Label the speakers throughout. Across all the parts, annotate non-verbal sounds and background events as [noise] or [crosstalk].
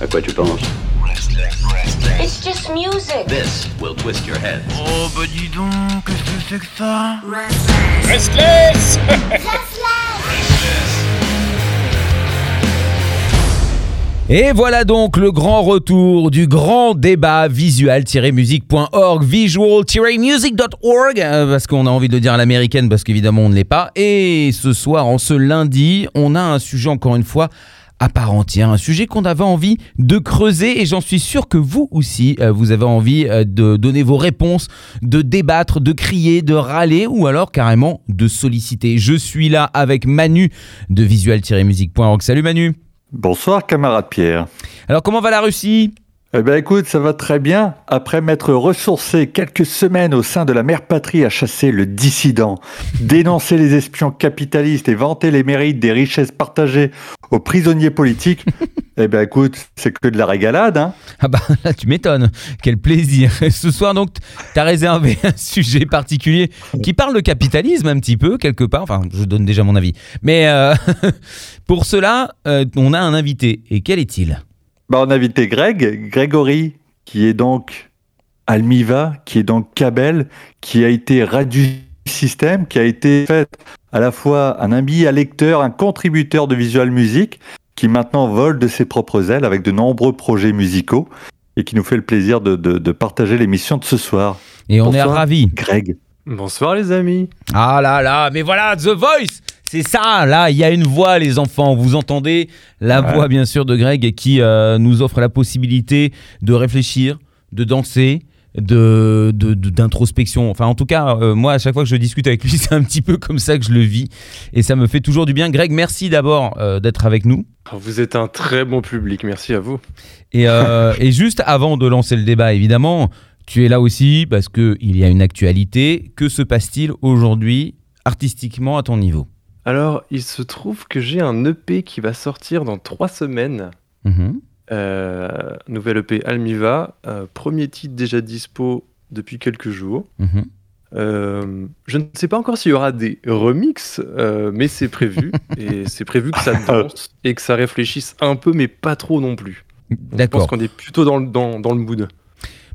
Speaker 1: À quoi tu penses
Speaker 2: It's just music.
Speaker 1: This will twist your head.
Speaker 3: Oh bah dis donc, qu'est-ce que c'est que ça
Speaker 4: Restless
Speaker 5: Et voilà donc le grand retour du grand débat visual-music.org, visual-music.org, euh, parce qu'on a envie de le dire à l'américaine, parce qu'évidemment on ne l'est pas. Et ce soir, en ce lundi, on a un sujet encore une fois à part entière, un sujet qu'on avait envie de creuser et j'en suis sûr que vous aussi, euh, vous avez envie euh, de donner vos réponses, de débattre, de crier, de râler ou alors carrément de solliciter. Je suis là avec Manu de visual-music.org. Salut Manu
Speaker 6: Bonsoir camarade Pierre.
Speaker 5: Alors comment va la Russie?
Speaker 6: Eh bien écoute, ça va très bien. Après m'être ressourcé quelques semaines au sein de la mère patrie à chasser le dissident, dénoncer les espions capitalistes et vanter les mérites des richesses partagées aux prisonniers politiques, [laughs] eh bien écoute, c'est que de la régalade. Hein
Speaker 5: Ah bah là tu m'étonnes, quel plaisir. [laughs] Ce soir donc t'as réservé [laughs] un sujet particulier qui parle de capitalisme un petit peu quelque part, enfin je donne déjà mon avis. Mais euh, pour cela, euh, on a un invité. Et quel est-il?
Speaker 6: Bah, On a invité Greg, Grégory, qui est donc Almiva, qui est donc Cabel, qui a été Radio System, qui a été fait à la fois un ami à lecteur, un contributeur de Visual Music, qui maintenant vole de ses propres ailes avec de nombreux projets musicaux et qui nous fait le plaisir de, de, de partager l'émission de ce soir.
Speaker 5: Et on Bonsoir, est ravis.
Speaker 6: Greg.
Speaker 7: Bonsoir les amis.
Speaker 5: Ah là là, mais voilà, The Voice c'est ça, là, il y a une voix, les enfants. Vous entendez la ouais. voix, bien sûr, de Greg qui euh, nous offre la possibilité de réfléchir, de danser, de d'introspection. Enfin, en tout cas, euh, moi, à chaque fois que je discute avec lui, [laughs] c'est un petit peu comme ça que je le vis. Et ça me fait toujours du bien. Greg, merci d'abord euh, d'être avec nous.
Speaker 7: Vous êtes un très bon public. Merci à vous.
Speaker 5: Et, euh, [laughs] et juste avant de lancer le débat, évidemment, tu es là aussi parce qu'il y a une actualité. Que se passe-t-il aujourd'hui, artistiquement, à ton niveau?
Speaker 7: Alors, il se trouve que j'ai un EP qui va sortir dans trois semaines.
Speaker 5: Mmh.
Speaker 7: Euh, nouvelle EP Almiva, euh, premier titre déjà dispo depuis quelques jours.
Speaker 5: Mmh.
Speaker 7: Euh, je ne sais pas encore s'il y aura des remixes, mais c'est prévu. [laughs] et c'est prévu que ça danse et que ça réfléchisse un peu, mais pas trop non plus. Je pense qu'on est plutôt dans le, dans, dans le mood.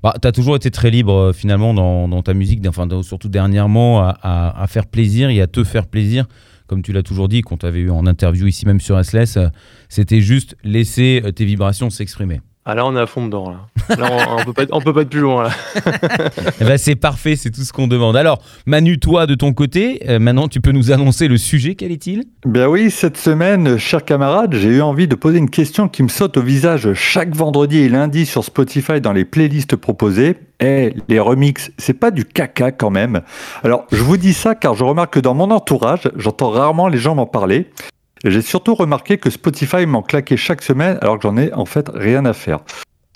Speaker 5: Bah, tu as toujours été très libre finalement dans, dans ta musique, enfin, surtout dernièrement, à, à, à, faire plaisir et à te faire plaisir comme tu l'as toujours dit, qu'on t'avait eu en interview ici même sur SLS, c'était juste laisser tes vibrations s'exprimer.
Speaker 7: Ah là, on est à fond dedans. Là, là on, on, peut pas on peut pas être plus loin. Là. [laughs]
Speaker 5: ben, c'est parfait, c'est tout ce qu'on demande. Alors, Manu, toi, de ton côté, euh, maintenant, tu peux nous annoncer le sujet. Quel est-il?
Speaker 6: Ben oui, cette semaine, chers camarades, j'ai eu envie de poser une question qui me saute au visage chaque vendredi et lundi sur Spotify dans les playlists proposées. Eh, les remixes, c'est pas du caca quand même. Alors, je vous dis ça car je remarque que dans mon entourage, j'entends rarement les gens m'en parler. J'ai surtout remarqué que Spotify m'en claquait chaque semaine alors que j'en ai en fait rien à faire.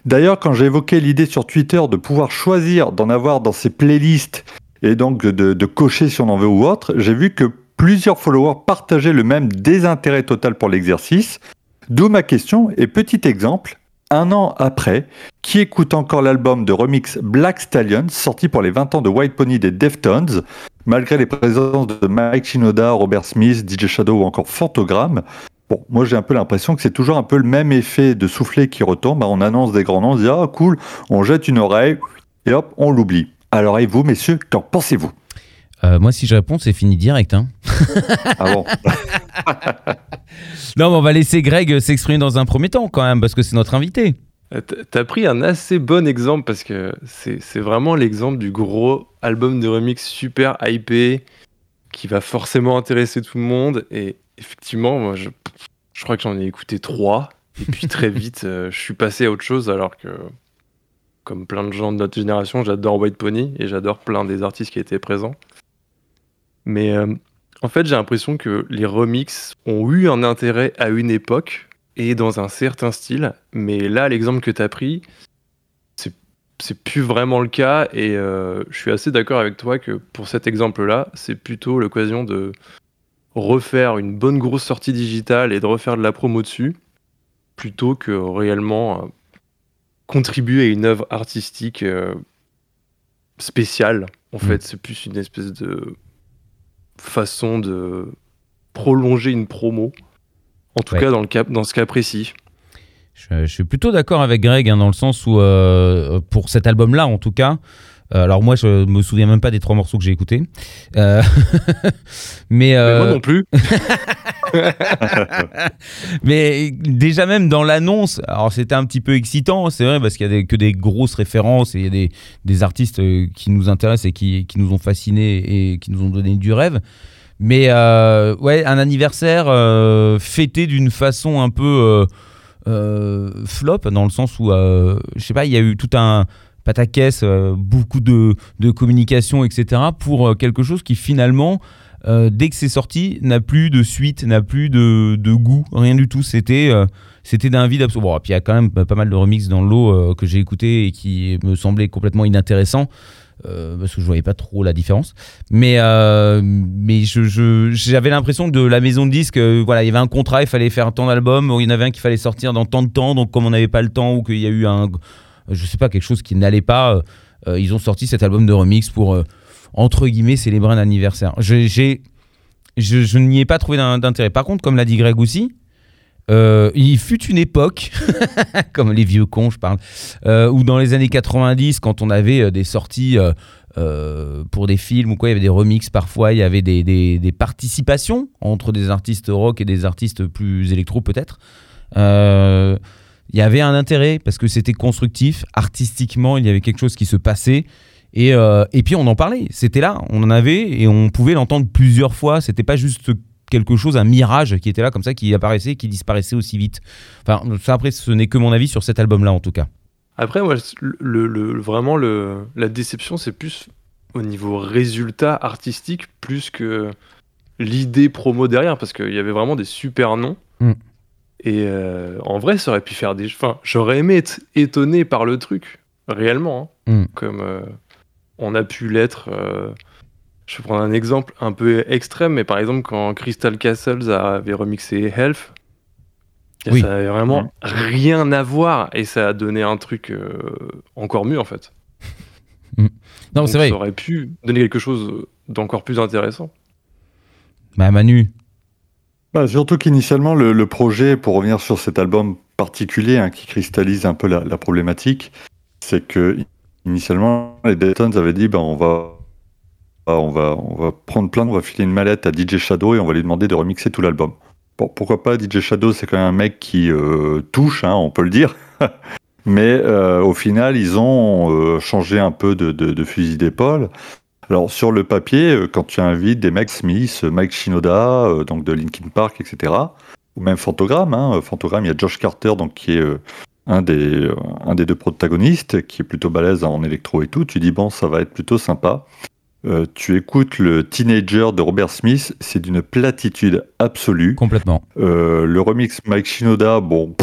Speaker 6: D'ailleurs, quand j'ai évoqué l'idée sur Twitter de pouvoir choisir d'en avoir dans ses playlists et donc de, cocher si on en veut ou autre, j'ai vu que plusieurs followers partageaient le même désintérêt total pour l'exercice. D'où ma question et petit exemple, un an après, qui écoute encore l'album de remix Black Stallion, sorti pour les 20 ans de White Pony des Deftones, malgré les présences de Mike Shinoda, Robert Smith, DJ Shadow ou encore Fantogram Bon, moi j'ai un peu l'impression que c'est toujours un peu le même effet de soufflet qui retombe. On annonce des grands noms, on dit ah cool, on jette une oreille et hop, on l'oublie. Alors et vous, messieurs, qu'en pensez-vous?
Speaker 5: Euh, moi, si je réponds, c'est fini direct. Hein. [laughs]
Speaker 6: ah bon? [laughs]
Speaker 5: Non, mais on va laisser Greg s'exprimer dans un premier temps quand même, parce que c'est notre invité.
Speaker 7: T'as pris un assez bon exemple parce que c'est vraiment l'exemple du gros album de remix super hypé qui va forcément intéresser tout le monde. Et effectivement, moi, je, je crois que j'en ai écouté trois. Et puis très [laughs] vite, euh, je suis passé à autre chose alors que, comme plein de gens de notre génération, j'adore White Pony et j'adore plein des artistes qui étaient présents. Mais euh, en fait, j'ai l'impression que les remixes ont eu un intérêt à une époque et dans un certain style. Mais là, l'exemple que tu as pris, c'est plus vraiment le cas. Et euh, je suis assez d'accord avec toi que pour cet exemple-là, c'est plutôt l'occasion de refaire une bonne grosse sortie digitale et de refaire de la promo dessus, plutôt que réellement euh, contribuer à une œuvre artistique euh, spéciale. En mmh. fait, c'est plus une espèce de façon de prolonger une promo. En tout ouais. cas, dans, le cas, dans ce cas précis.
Speaker 5: Je, je suis plutôt d'accord avec Greg hein, dans le sens où, euh, pour cet album-là en tout cas, euh, alors moi je me souviens même pas des trois morceaux que j'ai écoutés, Euh, [laughs] mais,
Speaker 7: Mais moi non plus. [laughs]
Speaker 5: mais déjà même dans l'annonce, alors c'était un petit peu excitant, c'est vrai, parce qu'il y a des- que des grosses références et il y a des, des artistes qui nous intéressent et qui, qui nous ont fascinés et qui nous ont donné du rêve. Mais euh, ouais, un anniversaire euh, fêté d'une façon un peu euh, flop, dans le sens où, je sais pas, il y a eu tout un pataquès, beaucoup de, de communication, etc., pour quelque chose qui finalement, dès que c'est sorti, n'a plus de suite, n'a plus de, de goût, rien du tout. C'était c'était d'un vide absolu. Bon, puis il y a quand même pas mal de remixes dans le lot euh, que j'ai écouté et qui me semblaient complètement inintéressants. Euh, parce que je voyais pas trop la différence, mais euh, mais je- je- j'avais l'impression de la maison de disques, euh, voilà, il y avait un contrat, il fallait faire tant d'albums, il y en avait un qui fallait sortir dans tant de temps, donc comme on n'avait pas le temps ou qu'il y a eu un, je sais pas, quelque chose qui n'allait pas, ils ont sorti cet album de remix pour entre guillemets célébrer un anniversaire. Je, je, je n'y ai pas trouvé d'in- d'intérêt. Par contre, comme l'a dit Greg aussi, euh, il fut une époque, [laughs] comme les vieux cons, je parle, euh, où dans les années 90, quand on avait euh, des sorties pour des films ou quoi, il y avait des remixes parfois, il y avait des, des- participations entre des artistes rock et des artistes plus électro peut-être. Il y avait un intérêt parce que c'était constructif, artistiquement, il y avait quelque chose qui se passait. Et, et puis on en parlait, c'était là, on en avait et on pouvait l'entendre plusieurs fois. C'était pas juste quelque chose, un mirage qui était là comme ça, qui apparaissait, qui disparaissait aussi vite. Enfin, ça après, ce n'est que mon avis sur cet album-là en tout cas.
Speaker 7: Après, moi, le, le- vraiment, le, la déception, c'est plus au niveau résultat artistique, plus que l'idée promo derrière, parce qu'il y avait vraiment des super noms.
Speaker 5: Mm.
Speaker 7: Et euh, en vrai, ça aurait pu faire des. Enfin, j'aurais aimé être étonné par le truc, réellement. hein.
Speaker 5: Mm.
Speaker 7: Comme euh, on a pu l'être. euh, je vais prendre un exemple un peu extrême, mais par exemple, quand Crystal Castles avait remixé Health,
Speaker 5: Oui.
Speaker 7: ça avait vraiment rien à voir et ça a donné un truc euh, encore mieux en fait. [laughs]
Speaker 5: Non,
Speaker 7: Donc
Speaker 5: c'est vrai.
Speaker 7: Ça aurait pu donner quelque chose d'encore plus intéressant.
Speaker 5: Bah, Manu,
Speaker 6: Bah, surtout qu'initialement, le, le projet, pour revenir sur cet album particulier hein, qui cristallise un peu la, la problématique, c'est que initialement, les Daytons avaient dit bah, on, va, on, va, on va prendre plein, on va filer une mallette à DJ Shadow et on va lui demander de remixer tout l'album. Bon, pourquoi pas DJ Shadow, c'est quand même un mec qui euh, touche, hein, on peut le dire. [laughs] Mais euh, au final, ils ont euh, changé un peu de, fusil d'épaule. Alors sur le papier, quand tu invites des mecs Smith, Mike Shinoda, donc de Linkin Park, etc., ou même Fantogram, hein, Fantogram, il y a Josh Carter, donc qui est un des un des deux protagonistes, qui est plutôt balèze en électro et tout. Tu dis bon, ça va être plutôt sympa. Euh, tu écoutes le Teenager de Robert Smith, c'est d'une platitude absolue.
Speaker 5: complètement.
Speaker 6: Euh, le remix Mike Shinoda, bon,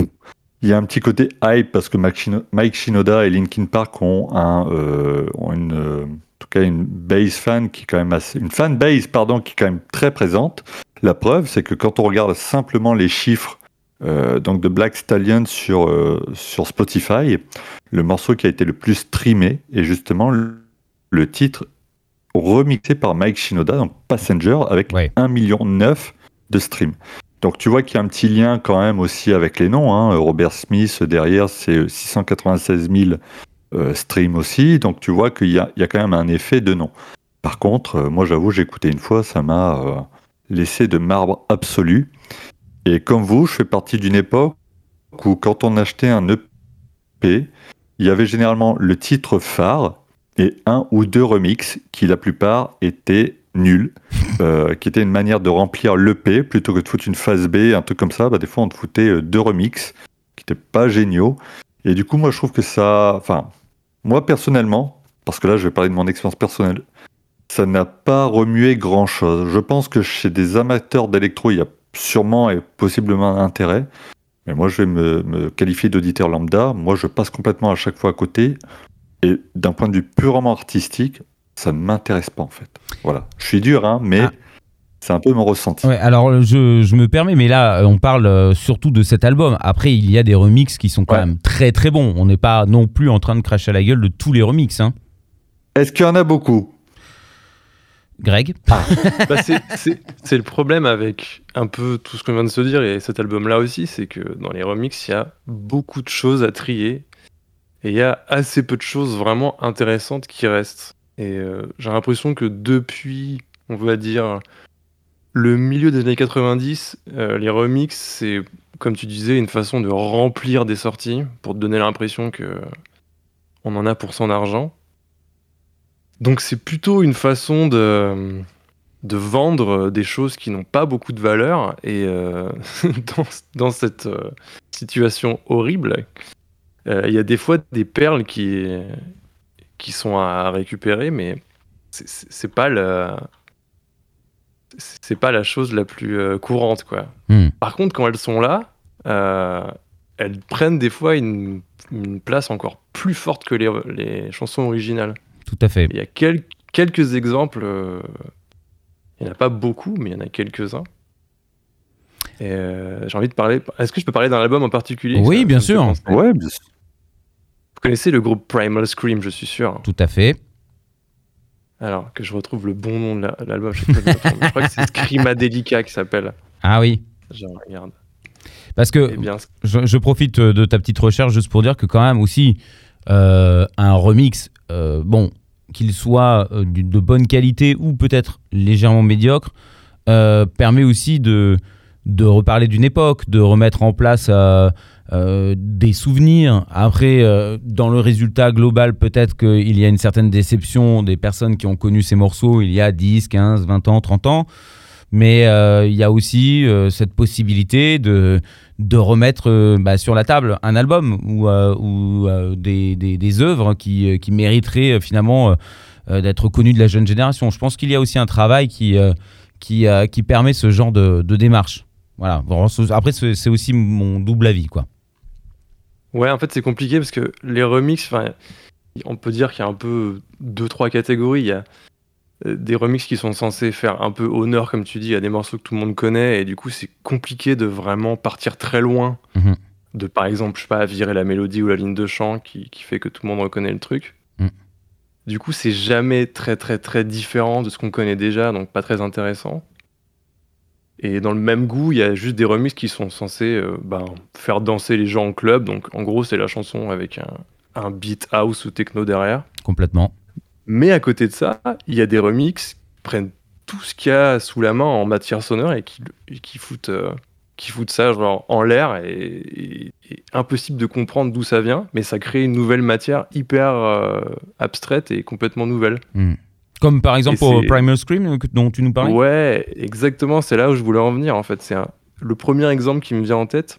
Speaker 6: il y a un petit côté hype parce que Mike, Shino- Mike Shinoda et Linkin Park ont, un, euh, ont une, en tout cas une base fan qui est quand même assez, une fan base pardon qui est quand même très présente. La preuve, c'est que quand on regarde simplement les chiffres euh, donc de Black Stallion sur euh, sur Spotify, le morceau qui a été le plus streamé est justement le, le titre remixé par Mike Shinoda, donc Passenger, avec
Speaker 5: Ouais.
Speaker 6: 1,9 million de streams. Donc tu vois qu'il y a un petit lien quand même aussi avec les noms. hein. Robert Smith derrière, c'est 696 000 euh, streams aussi. Donc tu vois qu'il y a, il y a quand même un effet de nom. Par contre, euh, moi j'avoue, j'ai écouté une fois, ça m'a euh, laissé de marbre absolu. Et comme vous, je fais partie d'une époque où quand on achetait un EP, il y avait généralement le titre phare et un ou deux remixes qui la plupart étaient nuls, [laughs] euh, qui était une manière de remplir l'EP plutôt que de foutre une phase B, un truc comme ça. Bah, des fois, on te foutait euh, deux remixes qui n'étaient pas géniaux. Et du coup, moi, je trouve que ça. Enfin, moi, personnellement, parce que là, je vais parler de mon expérience personnelle, ça n'a pas remué grand chose. Je pense que chez des amateurs d'électro, il y a sûrement et possiblement un intérêt. Mais moi, je vais me, me qualifier d'auditeur lambda. Moi, je passe complètement à chaque fois à côté. Et d'un point de vue purement artistique, ça ne m'intéresse pas en fait. Voilà. Je suis dur, hein, mais
Speaker 5: Ah.
Speaker 6: c'est un peu mon ressenti.
Speaker 5: Ouais, alors je, je me permets, mais là, euh, on parle euh, surtout de cet album. Après, il y a des remixes qui sont quand
Speaker 6: Ouais.
Speaker 5: même très très bons. On n'est pas non plus en train de cracher à la gueule de tous les remixes. hein.
Speaker 6: Est-ce qu'il y en a beaucoup?
Speaker 5: Greg? [laughs]
Speaker 7: Bah, c'est- c'est c'est le problème avec un peu tout ce qu'on vient de se dire et cet album-là aussi, c'est que dans les remixes, il y a beaucoup de choses à trier et il y a assez peu de choses vraiment intéressantes qui restent. Et euh, j'ai l'impression que depuis, on va dire, le milieu des années 90, euh, les remixes, c'est, comme tu disais, une façon de remplir des sorties pour te donner l'impression que on en a pour son argent. Donc c'est plutôt une façon de de vendre des choses qui n'ont pas beaucoup de valeur. Et euh, [laughs] dans, cette situation horrible, il y a des fois des perles qui, qui sont à récupérer, mais c'est- pas la c'est pas la chose la plus euh, courante quoi.
Speaker 5: Hmm.
Speaker 7: Par contre, quand elles sont là, euh, elles prennent des fois une, une place encore plus forte que les, les chansons originales.
Speaker 5: Tout à fait.
Speaker 7: Il y a quel- quelques exemples. euh, il n'y en a pas beaucoup, mais il y en a quelques-uns. Euh, j'ai envie de parler. Est-ce que je peux parler d'un album en particulier?
Speaker 5: Oui, bien sûr.
Speaker 6: Ouais, bien sûr.
Speaker 7: Vous connaissez le groupe Primal Scream, je suis sûr.
Speaker 5: Tout à fait.
Speaker 7: Alors que je retrouve le bon nom de la- l'album. Je, sais pas, je crois que c'est Scrimadelica qui s'appelle.
Speaker 5: Ah oui.
Speaker 7: Je regarde.
Speaker 5: Parce que
Speaker 7: Eh bien,
Speaker 5: je, je profite euh, de ta petite recherche juste pour dire que quand même aussi euh, un remix, euh, bon, qu'il soit de bonne qualité ou peut-être légèrement médiocre, euh, permet aussi de, de reparler d'une époque, de remettre en place euh, des souvenirs. Après, euh, dans le résultat global, peut-être qu'il y a une certaine déception des personnes qui ont connu ces morceaux il y a 10, 15, 20 ans, 30 ans. Mais euh, il y a aussi cette possibilité de, de remettre bah, sur la table un album ou, ou des, des, œuvres qui, qui mériteraient finalement d'être connues de la jeune génération. Je pense qu'il y a aussi un travail qui, qui, qui permet ce genre de, de démarche. Voilà. Après, c'est aussi mon double avis. Quoi.
Speaker 7: Ouais, en fait, c'est compliqué parce que les remixes, on peut dire qu'il y a un peu deux, trois catégories. Il y a euh, des remixes qui sont censés faire un peu honneur, comme tu dis, à des morceaux que tout le monde connaît, et du coup, c'est compliqué de vraiment partir très loin.
Speaker 5: Mhm.
Speaker 7: De, par exemple, je sais pas, virer la mélodie ou la ligne de chant qui, qui fait que tout le monde reconnaît le truc.
Speaker 5: Mhm.
Speaker 7: Du coup, c'est jamais très, très, très différent de ce qu'on connaît déjà, donc pas très intéressant. Et dans le même goût, il y a juste des remixes qui sont censés euh, ben, faire danser les gens en club. Donc en gros, c'est la chanson avec un, un beat house ou techno derrière.
Speaker 5: Complètement.
Speaker 7: Mais à côté de ça, il y a des remixes qui prennent tout ce qu'il y a sous la main en matière sonore et qui, et qui, foutent, euh, qui foutent ça genre, en l'air. Et, et- et impossible de comprendre d'où ça vient, mais ça crée une nouvelle matière hyper euh, abstraite et complètement nouvelle.
Speaker 5: Hmm. Comme par exemple pour Primal Scream euh, dont tu nous parlais.
Speaker 7: Ouais, exactement, c'est là où je voulais en venir en fait. C'est un- le premier exemple qui me vient en tête.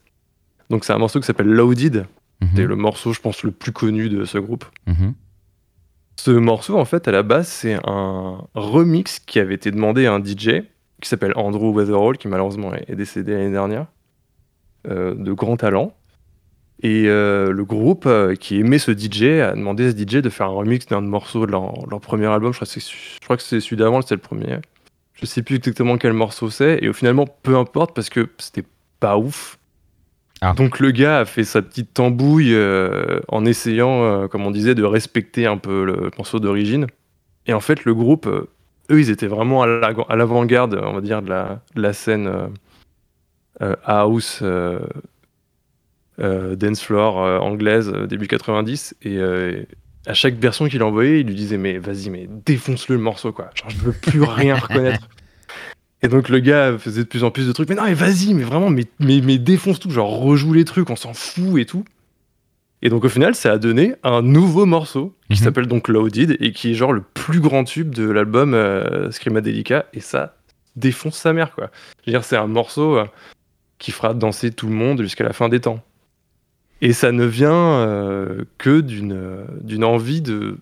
Speaker 7: Donc c'est un morceau qui s'appelle Loaded.
Speaker 5: Mhm.
Speaker 7: C'est le morceau, je pense, le plus connu de ce groupe.
Speaker 5: Mhm.
Speaker 7: Ce morceau, en fait, à la base, c'est un remix qui avait été demandé à un DJ qui s'appelle Andrew Weatherall, qui malheureusement est est décédé l'année dernière, euh, de grand talent. Et euh, le groupe euh, qui aimait ce DJ a demandé à ce DJ de faire un remix d'un morceau de leur, leur premier album. Je crois que c'est, je crois que c'est celui d'avant, c'est le premier. Je sais plus exactement quel morceau c'est. Et au finalement, peu importe parce que c'était pas ouf.
Speaker 5: Ah.
Speaker 7: Donc le gars a fait sa petite tambouille euh, en essayant, comme on disait, de respecter un peu le morceau d'origine. Et en fait, le groupe, eux, ils étaient vraiment à la- à l'avant-garde, on va dire, de la, de la scène house, dance floor euh, anglaise, euh, début 90. Et euh, à chaque version qu'il envoyait, il lui disait Mais vas-y, mais défonce-le le morceau, quoi. Genre, je veux plus rien reconnaître. Et donc le gars faisait de plus en plus de trucs. Mais non, mais vas-y, mais vraiment, mais, mais, mais défonce tout. Genre, rejoue les trucs, on s'en fout et tout. Et donc au final, ça a donné un nouveau morceau qui
Speaker 5: Mhm.
Speaker 7: s'appelle donc Loaded et qui est genre le plus grand tube de l'album euh, Scrimadelica. Et ça défonce sa mère, quoi. Je veux dire, c'est un morceau euh, qui fera danser tout le monde jusqu'à la fin des temps. Et ça ne vient euh, que d'une euh, envie de,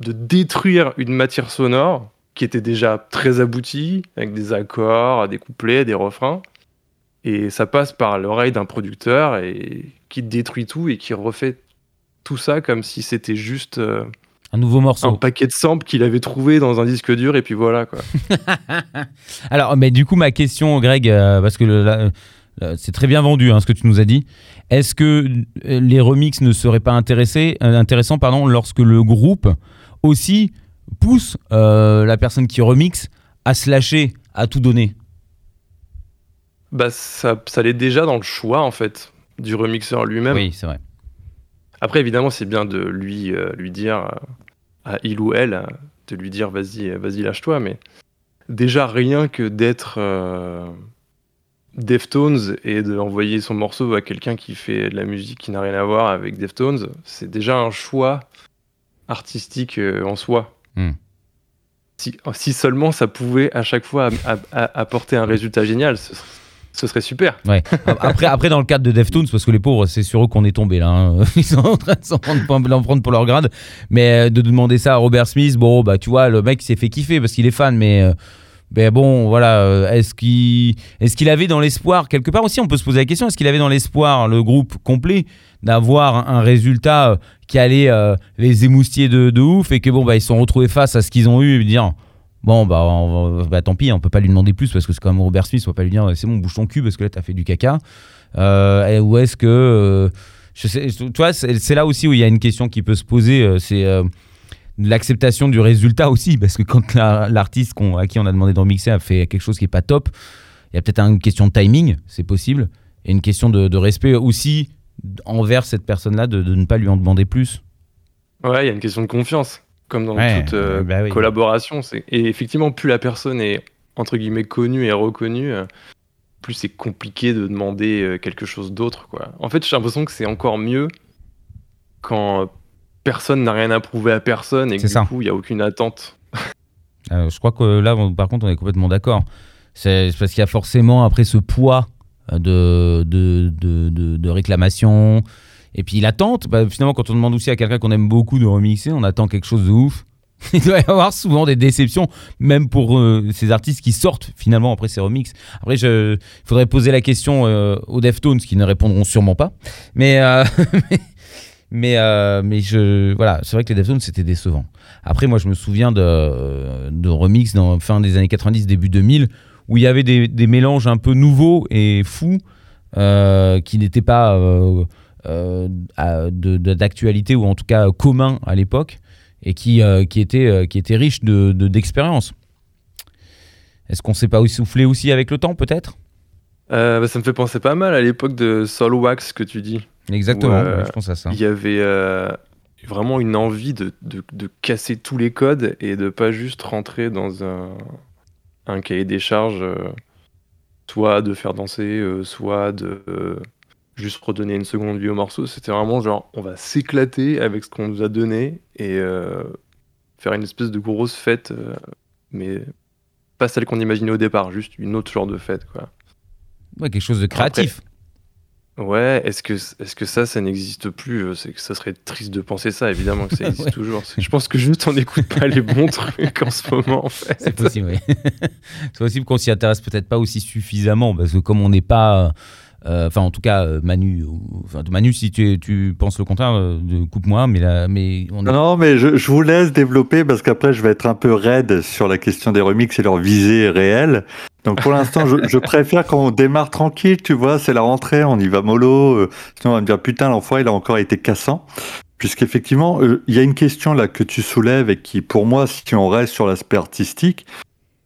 Speaker 7: de détruire une matière sonore qui était déjà très aboutie, avec des accords, des couplets, des refrains. Et ça passe par l'oreille d'un producteur et qui détruit tout et qui refait tout ça comme si c'était juste euh,
Speaker 5: Un nouveau
Speaker 7: un
Speaker 5: morceau.
Speaker 7: paquet de samples qu'il avait trouvé dans un disque dur et puis voilà quoi. [laughs]
Speaker 5: Alors, mais du coup, ma question, Greg, euh, parce que le- la- la- c'est très bien vendu hein, ce que tu nous as dit. Est-ce que euh, les remixes ne seraient pas intéressés, euh, intéressants pardon, lorsque le groupe aussi pousse euh, la personne qui remixe à se lâcher, à tout donner?
Speaker 7: Bah, ça, ça l'est déjà dans le choix, en fait, du remixeur lui-même.
Speaker 5: Oui, c'est vrai.
Speaker 7: Après, évidemment, c'est bien de lui, euh, lui dire euh, à il ou elle, euh, de lui dire vas-y, euh, vas-y, lâche-toi. Mais déjà, rien que d'être euh, Deftones et d'envoyer son morceau à quelqu'un qui fait de la musique qui n'a rien à voir avec Deftones, c'est déjà un choix artistique euh, en soi.
Speaker 5: Hmm.
Speaker 7: Si, si seulement ça pouvait à chaque fois apporter un résultat génial, ce, serait- ce serait super.
Speaker 5: Ouais. Après, après, dans le cadre de Deftones, parce que les pauvres, c'est sur eux qu'on est tombé là. hein. [laughs] Ils sont en train de s'en prendre, pour- l'en prendre pour leur grade. Mais euh, de demander ça à Robert Smith, bon, bah tu vois, le mec s'est fait kiffer parce qu'il est fan, mais. euh, ben bon, voilà, euh, est-ce qu'il avait dans l'espoir, quelque part aussi, on peut se poser la question, est-ce qu'il avait dans l'espoir, le groupe complet, d'avoir un résultat euh, qui allait euh, les émoustiller de, de ouf et que bon, bah, ils se sont retrouvés face à ce qu'ils ont eu et dire bon, bah, on bah tant pis, on peut pas lui demander plus parce que c'est quand même Robert Smith, on va pas lui dire c'est bon, bouge ton cul parce que là, t'as fait du caca. Ou est-ce que. tu vois, c'est là aussi où il y a une question qui peut se poser, c'est l'acceptation du résultat aussi, parce que quand la- l'artiste à qui on a demandé de remixer a fait quelque chose qui est pas top, il y a peut-être une question de timing, c'est possible, et une question de, de respect aussi envers cette personne-là, de, de ne pas lui en demander plus.
Speaker 7: Ouais, il y a une question de confiance, comme dans
Speaker 5: Ouais,
Speaker 7: toute euh,
Speaker 5: bah oui.
Speaker 7: collaboration. Et effectivement, plus la personne est entre guillemets connue et reconnue, euh, plus c'est compliqué de demander euh, quelque chose d'autre. En fait, j'ai l'impression que c'est encore mieux quand personne n'a rien à prouver à personne et que du
Speaker 5: ça.
Speaker 7: coup, il n'y a aucune attente. [laughs]
Speaker 5: Euh, je crois que là, on- par contre, on est complètement d'accord. C'est parce qu'il y a forcément après ce poids de, de, de, de- de réclamation. Et puis l'attente, bah, finalement, quand on demande aussi à quelqu'un qu'on aime beaucoup de remixer, on attend quelque chose de ouf. [laughs] Il doit y avoir souvent des déceptions, même pour euh, ces artistes qui sortent finalement après ces remixes. Après, il faudrait poser la question euh, aux Deftones qui ne répondront sûrement pas. Mais, euh, [laughs] mais, euh, mais je, voilà, c'est vrai que les Deftones c'était décevant. Après, moi, je me souviens de, de remix dans fin des années 90, début 2000, où il y avait des, des mélanges un peu nouveaux et fous euh, qui n'étaient pas euh, euh, d'actualité ou en tout cas communs à l'époque et qui, euh, qui, étaient, euh, qui étaient riches de- de- d'expérience. Est-ce qu'on s'est pas soufflé aussi avec le temps, peut-être?
Speaker 7: Euh, bah, ça me fait penser pas mal à l'époque de Soul Wax que tu dis.
Speaker 5: Exactement,
Speaker 7: ouais,
Speaker 5: je pense à ça.
Speaker 7: Il y avait euh, vraiment une envie de, de- de casser tous les codes et de pas juste rentrer dans un, un cahier des charges, euh, soit de faire danser, euh, soit de euh, juste redonner une seconde vie au morceau. C'était vraiment genre, on va s'éclater avec ce qu'on nous a donné et euh, faire une espèce de grosse fête, euh, mais pas celle qu'on imaginait au départ, juste une autre genre de fête, quoi.
Speaker 5: Ouais, quelque chose de créatif.
Speaker 7: Ouais, est-ce que, est-ce que ça, ça n'existe plus Euh, C'est que ça serait triste de penser ça, évidemment que ça [laughs] existe
Speaker 5: Ouais.
Speaker 7: toujours. Je pense que juste on n'écoute pas les bons [laughs] trucs en ce moment, en fait.
Speaker 5: C'est possible, oui. [laughs] c'est possible qu'on s'y intéresse peut-être pas aussi suffisamment, parce que comme on n'est pas. euh, Enfin, en tout cas, euh, Manu, ou- enfin, Manu, si tu, tu penses le contraire, euh, coupe-moi, mais, là, mais on est-
Speaker 6: Non, mais je, je vous laisse développer parce qu'après je vais être un peu raide sur la question des remixes et leur visée réelle. Donc pour l'instant, je, préfère qu'on démarre tranquille, tu vois, c'est la rentrée, on y va mollo. euh, sinon on va me dire putain, l'enfoiré, il a encore été cassant. Puisqu'effectivement, euh, il y a une question là que tu soulèves et qui, pour moi, si on reste sur l'aspect artistique,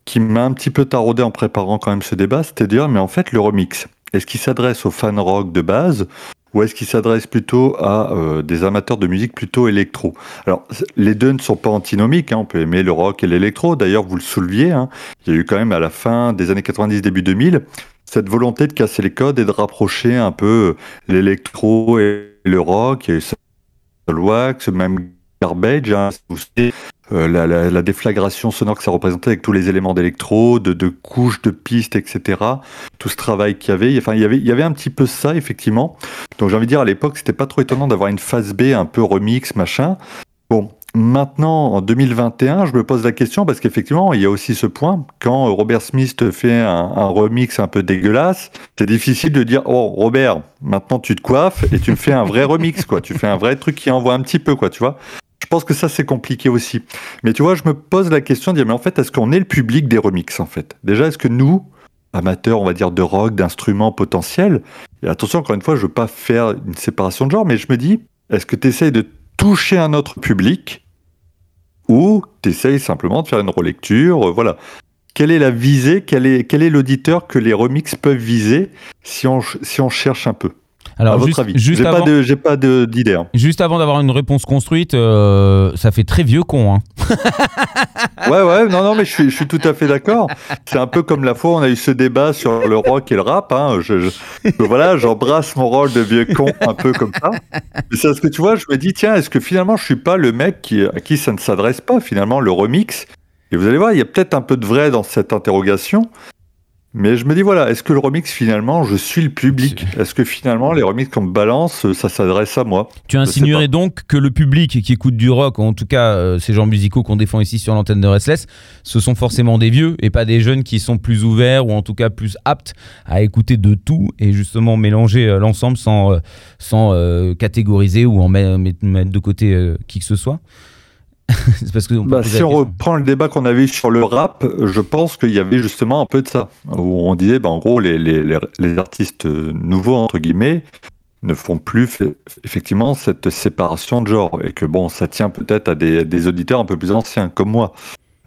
Speaker 6: qui m'a un petit peu taraudé en préparant quand même ce débat, c'était de dire, mais en fait, le remix, est-ce qu'il s'adresse aux fans rock de base ou est-ce qu'il s'adresse plutôt à euh, des amateurs de musique plutôt électro? Alors, les deux ne sont pas antinomiques, hein, on peut aimer le rock et l'électro, d'ailleurs, vous le souleviez, hein, il y a eu quand même à la fin des années 90, début 2000, cette volonté de casser les codes et de rapprocher un peu l'électro et le rock, il y a eu Wax, même Garbage, hein, euh, la, la- la déflagration sonore que ça représentait avec tous les éléments d'électro, de, couches, de pistes, etc. Tout ce travail qu'il y avait. Enfin, il y avait, un petit peu ça, effectivement. Donc j'ai envie de dire, à l'époque, c'était pas trop étonnant d'avoir une phase B un peu remix, machin. Bon, maintenant, en 2021, je me pose la question parce qu'effectivement, il y a aussi ce point. Quand Robert Smith fait un, un remix un peu dégueulasse, c'est difficile de dire, oh, Robert, maintenant tu te coiffes et tu me fais un vrai remix, quoi. Tu fais un vrai truc qui envoie un petit peu, quoi, tu vois. Je pense que ça, c'est compliqué aussi. Mais tu vois, je me pose la question de dire, mais en fait, est-ce qu'on est le public des remixes, en fait? Déjà, est-ce que nous, amateurs, on va dire, de rock, d'instruments potentiels, et attention, encore une fois, je veux pas faire une séparation de genre, mais je me dis, est-ce que tu essayes de toucher un autre public ou tu simplement de faire une relecture, euh, voilà. Quelle est la visée, quel est, l'auditeur que les remixes peuvent viser si on cherche un peu? À
Speaker 5: Alors,
Speaker 6: votre
Speaker 5: juste,
Speaker 6: avis
Speaker 5: juste
Speaker 6: J'ai pas
Speaker 5: avant,
Speaker 6: de- j'ai pas d'idée. hein.
Speaker 5: juste avant d'avoir une réponse construite, euh, ça fait très vieux con. Hein. [laughs]
Speaker 6: Ouais, ouais, non, non, mais je suis, je suis tout à fait d'accord. C'est un peu comme la fois où on a eu ce débat sur le rock et le rap. Hein. Je, je- voilà, j'embrasse mon rôle de vieux con un peu comme ça. Mais c'est ce que tu vois, je me dis, tiens, est-ce que finalement je suis pas le mec qui, à qui ça ne s'adresse pas, finalement, le remix? Et vous allez voir, il y a peut-être un peu de vrai dans cette interrogation. Mais je me dis, voilà, est-ce que le remix, finalement, je suis le public Est-ce que finalement, les remix qu'on me balance, ça s'adresse à moi
Speaker 5: Tu insinuerais donc que le public qui écoute du rock, en tout cas euh, ces genres musicaux qu'on défend ici sur l'antenne de Restless, ce sont forcément des vieux et pas des jeunes qui sont plus ouverts ou en tout cas plus aptes à écouter de tout et justement mélanger euh, l'ensemble sans, euh, sans euh, catégoriser ou en met- met- mettre de côté euh, qui que ce soit. [laughs] C'est parce que on peut
Speaker 6: Bah, si on reprend le débat qu'on avait sur le rap, je pense qu'il y avait justement un peu de ça, où on disait, bah, en gros, les, les, les, artistes nouveaux, entre guillemets, ne font plus effectivement cette séparation de genre, et que bon, ça tient peut-être à des, des auditeurs un peu plus anciens, comme moi.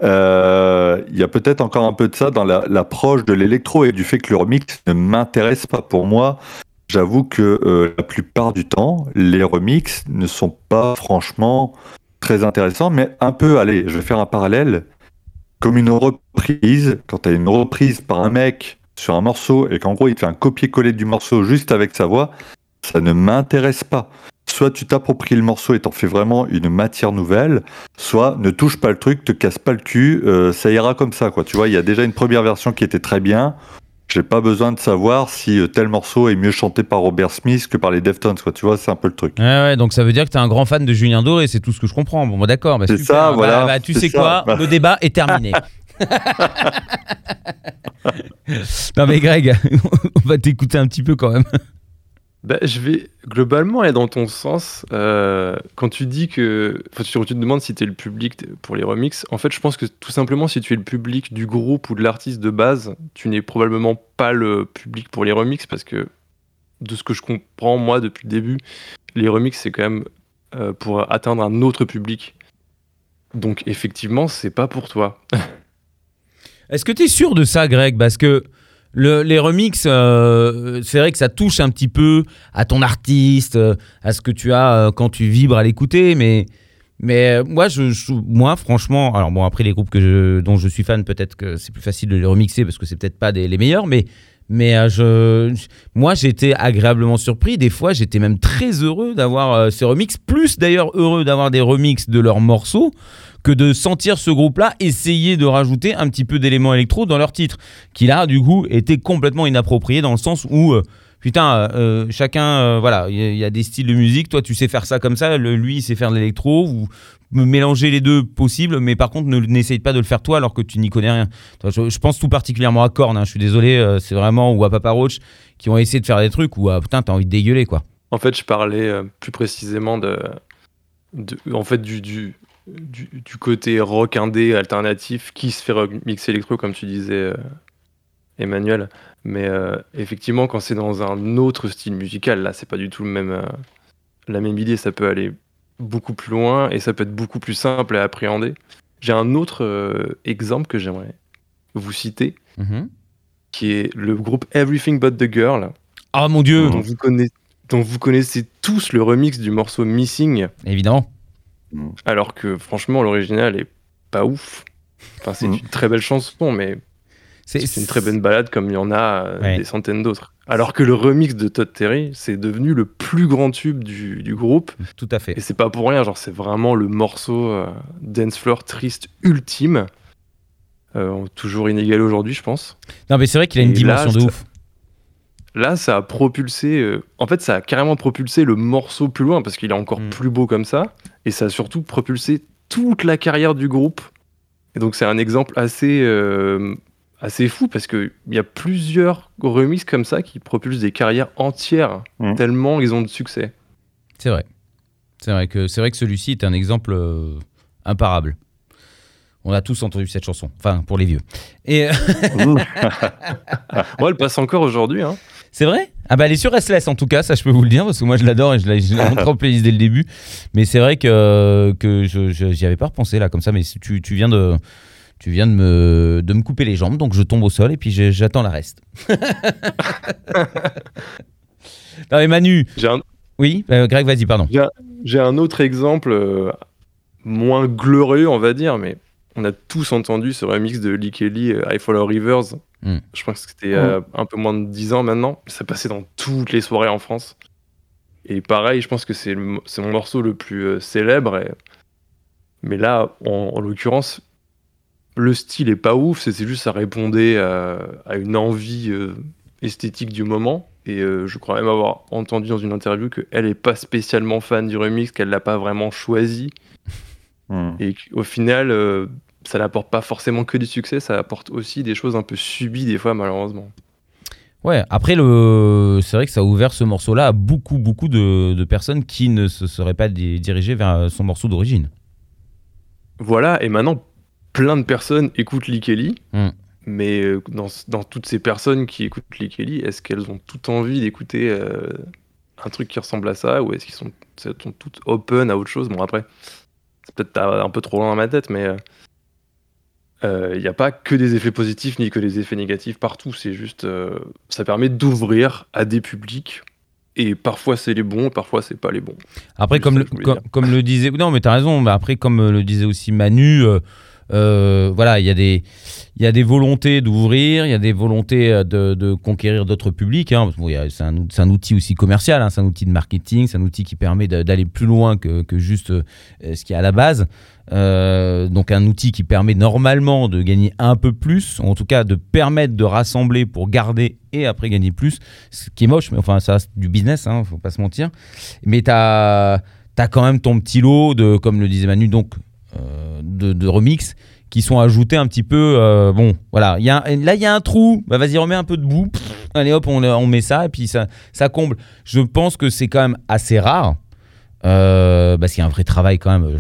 Speaker 6: Euh, Il y a peut-être encore un peu de ça dans la- l'approche de l'électro et du fait que le remix ne m'intéresse pas pour moi. J'avoue que euh, la plupart du temps, les remixes ne sont pas franchement très intéressants, mais un peu, allez, je vais faire un parallèle, comme une reprise, quand tu as une reprise par un mec sur un morceau et qu'en gros il fait un copier-coller du morceau juste avec sa voix, ça ne m'intéresse pas. Soit tu t'appropries le morceau et t'en fais vraiment une matière nouvelle, soit ne touche pas le truc, te casse pas le cul, euh, ça ira comme ça, quoi. Tu vois, il y a déjà une première version qui était très bien. J'ai pas besoin de savoir si euh, tel morceau est mieux chanté par Robert Smith que par les Deftones, quoi. Tu vois, c'est un peu le truc.
Speaker 5: Ouais, ouais, donc ça veut dire que tu es un grand fan de Julien Doré, c'est tout ce que je comprends. Bon, bah, d'accord, bah,
Speaker 6: C'est ça,
Speaker 5: Bah,
Speaker 6: voilà,
Speaker 5: bah, tu sais
Speaker 6: ça.
Speaker 5: quoi, le débat est terminé. [laughs] [laughs] non mais Greg, [laughs] on va t'écouter un petit peu quand même.
Speaker 7: Bah, je vais globalement aller dans ton sens. euh, quand tu dis que. Tu, te demandes si tu es le public pour les remixes. En fait, je pense que tout simplement, si tu es le public du groupe ou de l'artiste de base, tu n'es probablement pas le public pour les remixes parce que, de ce que je comprends, moi, depuis le début, les remixes, c'est quand même euh, pour atteindre un autre public. Donc, effectivement, c'est pas pour toi. [laughs]
Speaker 5: Est-ce que tu es sûr de ça, Greg? Parce que le- les remixes, euh, c'est vrai que ça touche un petit peu à ton artiste, euh, à ce que tu as euh, quand tu vibres à l'écouter, mais. Mais euh, moi, moi, franchement, alors bon, après les groupes dont je suis fan, peut-être que c'est plus facile de les remixer parce que c'est peut-être pas les meilleurs, mais, mais moi, j'étais agréablement surpris. Des fois, j'étais même très heureux d'avoir ces remixes, plus d'ailleurs heureux d'avoir des remixes de leurs morceaux que de sentir ce groupe-là essayer de rajouter un petit peu d'éléments électro dans leur titre, qui là, du coup, était complètement inapproprié dans le sens où, euh, putain, euh, chacun, euh, voilà, il y, a- des styles de musique, toi tu sais faire ça comme ça, lui il sait faire de l'électro, vous mélangez les deux possibles, mais par contre ne- n'essaye pas de le faire toi alors que tu n'y connais rien. Je, pense tout particulièrement à Korn, hein, je suis désolé, c'est vraiment, ou à Papa Roach, qui ont essayé de faire des trucs où, ah, putain, t'as envie de dégueuler, quoi.
Speaker 7: En fait, je parlais plus précisément de, de- en fait, du, du, du, du côté rock indé alternatif qui se fait remix électro, comme tu disais, euh, Emmanuel. Mais euh, effectivement, quand c'est dans un autre style musical, là, c'est pas du tout le même, euh, la même idée. Ça peut aller beaucoup plus loin et ça peut être beaucoup plus simple à appréhender. J'ai un autre exemple que j'aimerais vous citer,
Speaker 5: Mhm.
Speaker 7: qui est le groupe Everything But the Girl,
Speaker 5: Oh mon dieu,
Speaker 7: dont vous connaissez, dont vous connaissez tous le remix du morceau Missing.
Speaker 5: évidemment.
Speaker 7: Alors que franchement, l'original est pas ouf. Enfin, c'est
Speaker 6: Mhm.
Speaker 7: une très belle chanson, mais c'est une très bonne balade comme il y en a euh,
Speaker 5: Ouais.
Speaker 7: des centaines d'autres. Alors que le remix de Todd Terry, c'est devenu le plus grand tube du, du groupe.
Speaker 5: Tout à fait.
Speaker 7: Et c'est pas pour rien, genre c'est vraiment le morceau euh, dance floor triste ultime. Euh, toujours inégalé aujourd'hui, je pense.
Speaker 5: Non mais c'est vrai qu'il a une
Speaker 7: Et là,
Speaker 5: dimension de ouf.
Speaker 7: Là, ça a propulsé. euh, En fait, ça a carrément propulsé le morceau plus loin parce qu'il est encore
Speaker 5: Mm.
Speaker 7: plus beau comme ça. Et ça a surtout propulsé toute la carrière du groupe. Et donc, c'est un exemple assez, euh, assez fou parce qu'il y a plusieurs remixes comme ça qui propulsent des carrières entières
Speaker 6: Mm.
Speaker 7: tellement ils ont de succès.
Speaker 5: C'est vrai. C'est vrai que c'est vrai que celui-ci est un exemple euh, imparable. On a tous entendu cette chanson, enfin pour les vieux. Et euh, [laughs]
Speaker 7: Moi, elle passe encore aujourd'hui. Hein.
Speaker 5: c'est vrai? Ah bah elle est sur Restless en tout cas, ça je peux vous le dire, parce que moi je l'adore et je l'ai en playlist dès le début. Mais c'est vrai que, que je j'y avais pas repensé là comme ça, mais tu, tu viens de... Tu viens de me, de me couper les jambes, donc je tombe au sol et puis j'attends la reste. [laughs] non mais Manu,
Speaker 7: un,
Speaker 5: oui, euh, Greg, vas-y, pardon.
Speaker 7: j'ai un autre exemple euh, moins glorieux, on va dire, mais on a tous entendu ce remix de Lee Kelly, euh, I Follow Rivers.
Speaker 5: Mm.
Speaker 7: Je pense que c'était euh, un peu moins de 10 ans maintenant. Ça passait dans toutes les soirées en France. Et pareil, je pense que c'est mon morceau le plus euh, célèbre. et- Mais là, en, en l'occurrence, le style est pas ouf. C'est c'est juste ça répondait à, à une envie euh, esthétique du moment. Et euh, je crois même avoir entendu dans une interview qu'elle est pas spécialement fan du remix, qu'elle l'a pas vraiment choisi.
Speaker 6: Hmm.
Speaker 7: Et qu'au final, euh, ça n'apporte pas forcément que du succès, ça apporte aussi des choses un peu subies des fois, malheureusement.
Speaker 5: Ouais, après, le... c'est vrai que ça a ouvert ce morceau-là à beaucoup, beaucoup de, de personnes qui ne se seraient pas di- dirigées vers euh, son morceau d'origine.
Speaker 7: Voilà, et maintenant, plein de personnes écoutent Lee Kelly.
Speaker 5: Mm.
Speaker 7: Mais euh, dans, dans toutes ces personnes qui écoutent Lee Kelly, est-ce qu'elles ont toutes envie d'écouter euh, un truc qui ressemble à ça Ou est-ce qu'ils sont, toutes open à autre chose? Bon, après, c'est peut-être un peu trop loin dans ma tête, mais il n'y a pas que des effets positifs ni que des effets négatifs partout. C'est juste, euh, ça permet d'ouvrir à des publics. Et parfois c'est les bons, parfois c'est pas les bons.
Speaker 5: Après, comme
Speaker 7: ça
Speaker 5: le, comme, le disait. Non, mais t'as raison. Mais après, comme euh, le disait aussi Manu, euh, euh, voilà, il y, a des- y a des volontés d'ouvrir, il y a des volontés euh, de, de conquérir d'autres publics. hein. C'est un, ou- c'est un outil aussi commercial, hein, c'est un outil de marketing, c'est un outil qui permet d'aller plus loin que, que juste euh, ce qu'il y a à la base. Donc un outil qui permet normalement de gagner un peu plus, en tout cas de permettre de rassembler pour garder et après gagner plus, ce qui est moche, mais enfin ça reste du business, hein, faut pas se mentir. Mais tu as, quand même ton petit lot de, comme le disait Manu, donc de, de remix qui sont ajoutés un petit peu. euh, bon, voilà, il y a, là il y a un trou, bah, vas-y remets un peu de boue, allez hop, on, met ça et puis ça, ça comble. Je pense que c'est quand même assez rare. Euh, parce qu'il y a un vrai travail quand même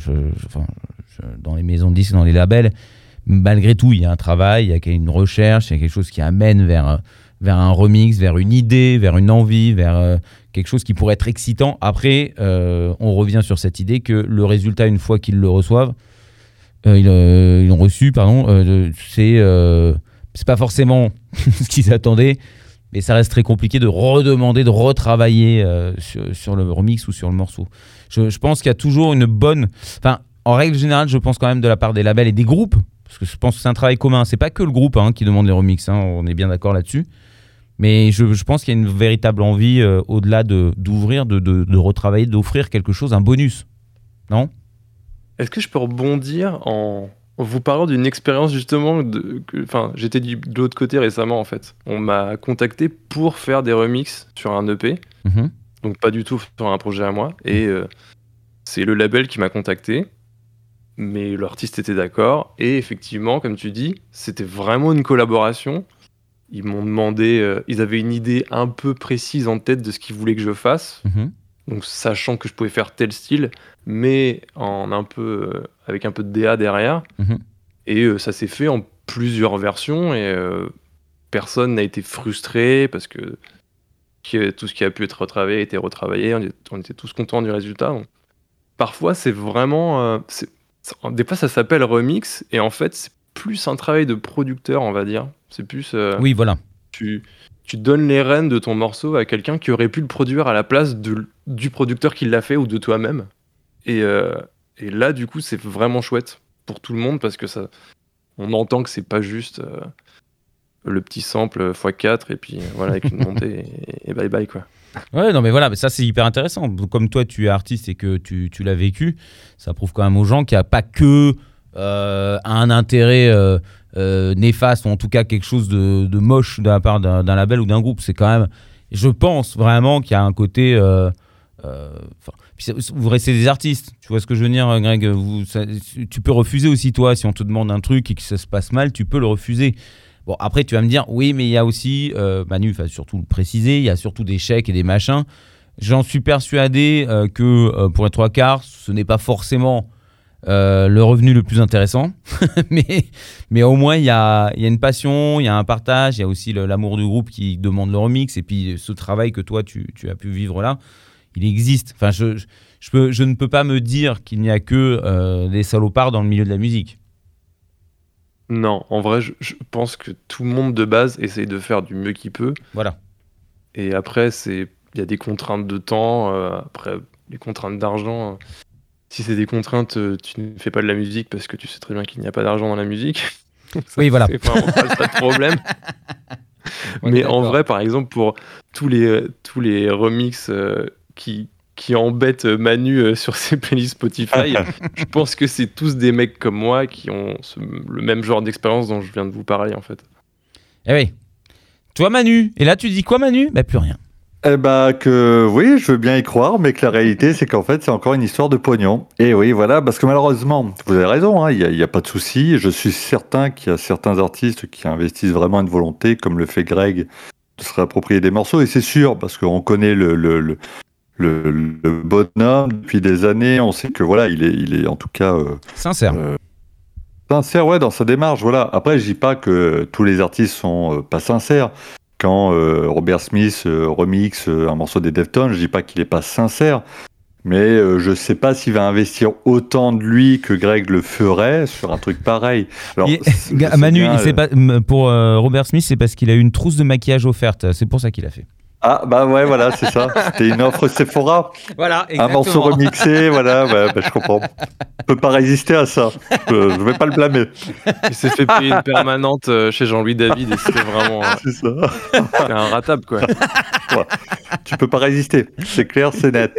Speaker 5: dans les maisons de disques, dans les labels. Malgré tout, il y a un travail, il y a une recherche, il y a quelque chose qui amène vers, euh, vers un remix, vers une idée, vers une envie, vers euh, quelque chose qui pourrait être excitant. Après, euh, on revient sur cette idée que le résultat, une fois qu'ils le reçoivent, euh, ils, l'ont reçu, pardon, c'est c'est pas forcément [laughs] ce qu'ils attendaient, mais ça reste très compliqué de redemander, de retravailler sur, le remix ou sur le morceau. Je, pense qu'il y a toujours une bonne. En règle générale, je pense quand même de la part des labels et des groupes, parce que je pense que c'est un travail commun. C'est pas que le groupe hein, qui demande les remixes, hein, on est bien d'accord là-dessus. Mais je, je pense qu'il y a une véritable envie, euh, au-delà de- d'ouvrir, de, de, de retravailler, d'offrir quelque chose, un bonus. Non?
Speaker 7: Est-ce que je peux rebondir en, vous parlant d'une expérience justement de, que- enfin, j'étais de l'autre côté récemment en fait. On m'a contacté pour faire des remixes sur un EP,
Speaker 5: Mhm.
Speaker 7: donc pas du tout sur un projet à moi. Et euh, c'est le label qui m'a contacté, mais l'artiste était d'accord. Et effectivement, comme tu dis, c'était vraiment une collaboration. Ils m'ont demandé, euh, ils avaient une idée un peu précise en tête de ce qu'ils voulaient que je fasse.
Speaker 5: Mhm.
Speaker 7: Donc sachant que je pouvais faire tel style, mais en un peu euh, avec un peu de DA derrière.
Speaker 5: Mhm.
Speaker 7: Et euh, ça s'est fait en plusieurs versions et personne n'a été frustré parce que tout ce qui a pu être retravaillé a été retravaillé. On, était tous contents du résultat. Donc, parfois c'est vraiment, des fois ça s'appelle remix et en fait c'est plus un travail de producteur on va dire. C'est plus euh,
Speaker 5: Oui, voilà.
Speaker 7: tu, tu donnes les rênes de ton morceau à quelqu'un qui aurait pu le produire à la place de, du producteur qui l'a fait ou de toi-même. Et, euh, et là, du coup, c'est vraiment chouette pour tout le monde parce que ça, on entend que c'est pas juste euh, le petit sample x4 et puis voilà, avec une montée [laughs] et, et bye bye quoi.
Speaker 5: Ouais, non, mais voilà, mais ça c'est hyper intéressant. Comme toi, tu es artiste et que tu, tu l'as vécu, ça prouve quand même aux gens qu'il n'y a pas que euh, un intérêt néfaste, ou en tout cas quelque chose de, de moche de la part d'un label ou d'un groupe. C'est quand même, je pense vraiment qu'il y a un côté. euh, euh, vous restez des artistes, tu vois ce que je veux dire, Greg vous, Tu peux refuser aussi, toi, si on te demande un truc et que ça se passe mal, tu peux le refuser. Bon, après, tu vas me dire, oui, mais il y a aussi, euh, Manu va surtout le préciser, il y a surtout des chèques et des machins. J'en suis persuadé euh, que, euh, pour être trois quarts, ce n'est pas forcément euh, le revenu le plus intéressant. [laughs] mais, mais au moins, il y a, il y a une passion, il y a un partage, il y a aussi l'amour du groupe qui demande le remix. Et puis ce travail que toi, tu, tu as pu vivre là, il existe. Enfin, je, je, je peux, je ne peux pas me dire qu'il n'y a que euh, des salopards dans le milieu de la musique.
Speaker 7: Non, en vrai, je, je pense que tout le monde de base essaye de faire du mieux qu'il peut.
Speaker 5: Voilà.
Speaker 7: Et après, c'est il y a des contraintes de temps, euh, après les contraintes d'argent. Euh, Si c'est des contraintes, euh, tu ne fais pas de la musique parce que tu sais très bien qu'il n'y a pas d'argent dans la musique. [laughs] Ça,
Speaker 5: Oui, voilà.
Speaker 7: pas, pas de problème. [laughs] Mais en vrai, par exemple, pour tous les, tous les remixes euh, qui, qui embêtent Manu euh, [laughs] sur ses playlists Spotify, je pense que c'est tous des mecs comme moi qui ont ce- le même genre d'expérience dont je viens de vous parler en fait.
Speaker 5: Eh oui. Toi, Manu. Et là, tu dis quoi, Manu? Bah, plus rien.
Speaker 6: Eh bah que oui, je veux bien y croire, mais que la réalité, c'est qu'en fait, c'est encore une histoire de pognon. Et oui, voilà, parce que malheureusement, vous avez raison, hein, il n'y a, pas de souci. Je suis certain qu'il y a certains artistes qui investissent vraiment une volonté, comme le fait Greg, de se réapproprier des morceaux. Et c'est sûr, parce qu'on connaît le, le, le, le, le bonhomme depuis des années. On sait que voilà, il est, il est en tout cas euh,
Speaker 5: Sincère.
Speaker 6: euh, sincère, ouais, dans sa démarche. Voilà. Après, je dis pas que tous les artistes sont euh, pas sincères. Quand euh, Robert Smith euh, remix euh, un morceau des Deftones, je dis pas qu'il est pas sincère, mais je sais pas s'il va investir autant de lui que Greg le ferait sur un truc pareil. Alors,
Speaker 5: Il- Manu,
Speaker 6: bien,
Speaker 5: il sait pas, m- pour Robert Smith, c'est parce qu'il a eu une trousse de maquillage offerte. C'est pour ça qu'il a fait.
Speaker 6: Ah bah ouais, voilà, c'est ça. C'était une offre Sephora,
Speaker 5: Voilà,
Speaker 6: un morceau remixé, voilà. Ouais, bah, je comprends. Je peux pas résister à ça. Je, je vais pas le blâmer.
Speaker 7: Il s'est fait payer une permanente euh, chez Jean-Louis David et c'était vraiment euh,
Speaker 6: C'est ça.
Speaker 7: c'était un ratable quoi.
Speaker 6: tu peux pas résister. C'est clair, c'est net.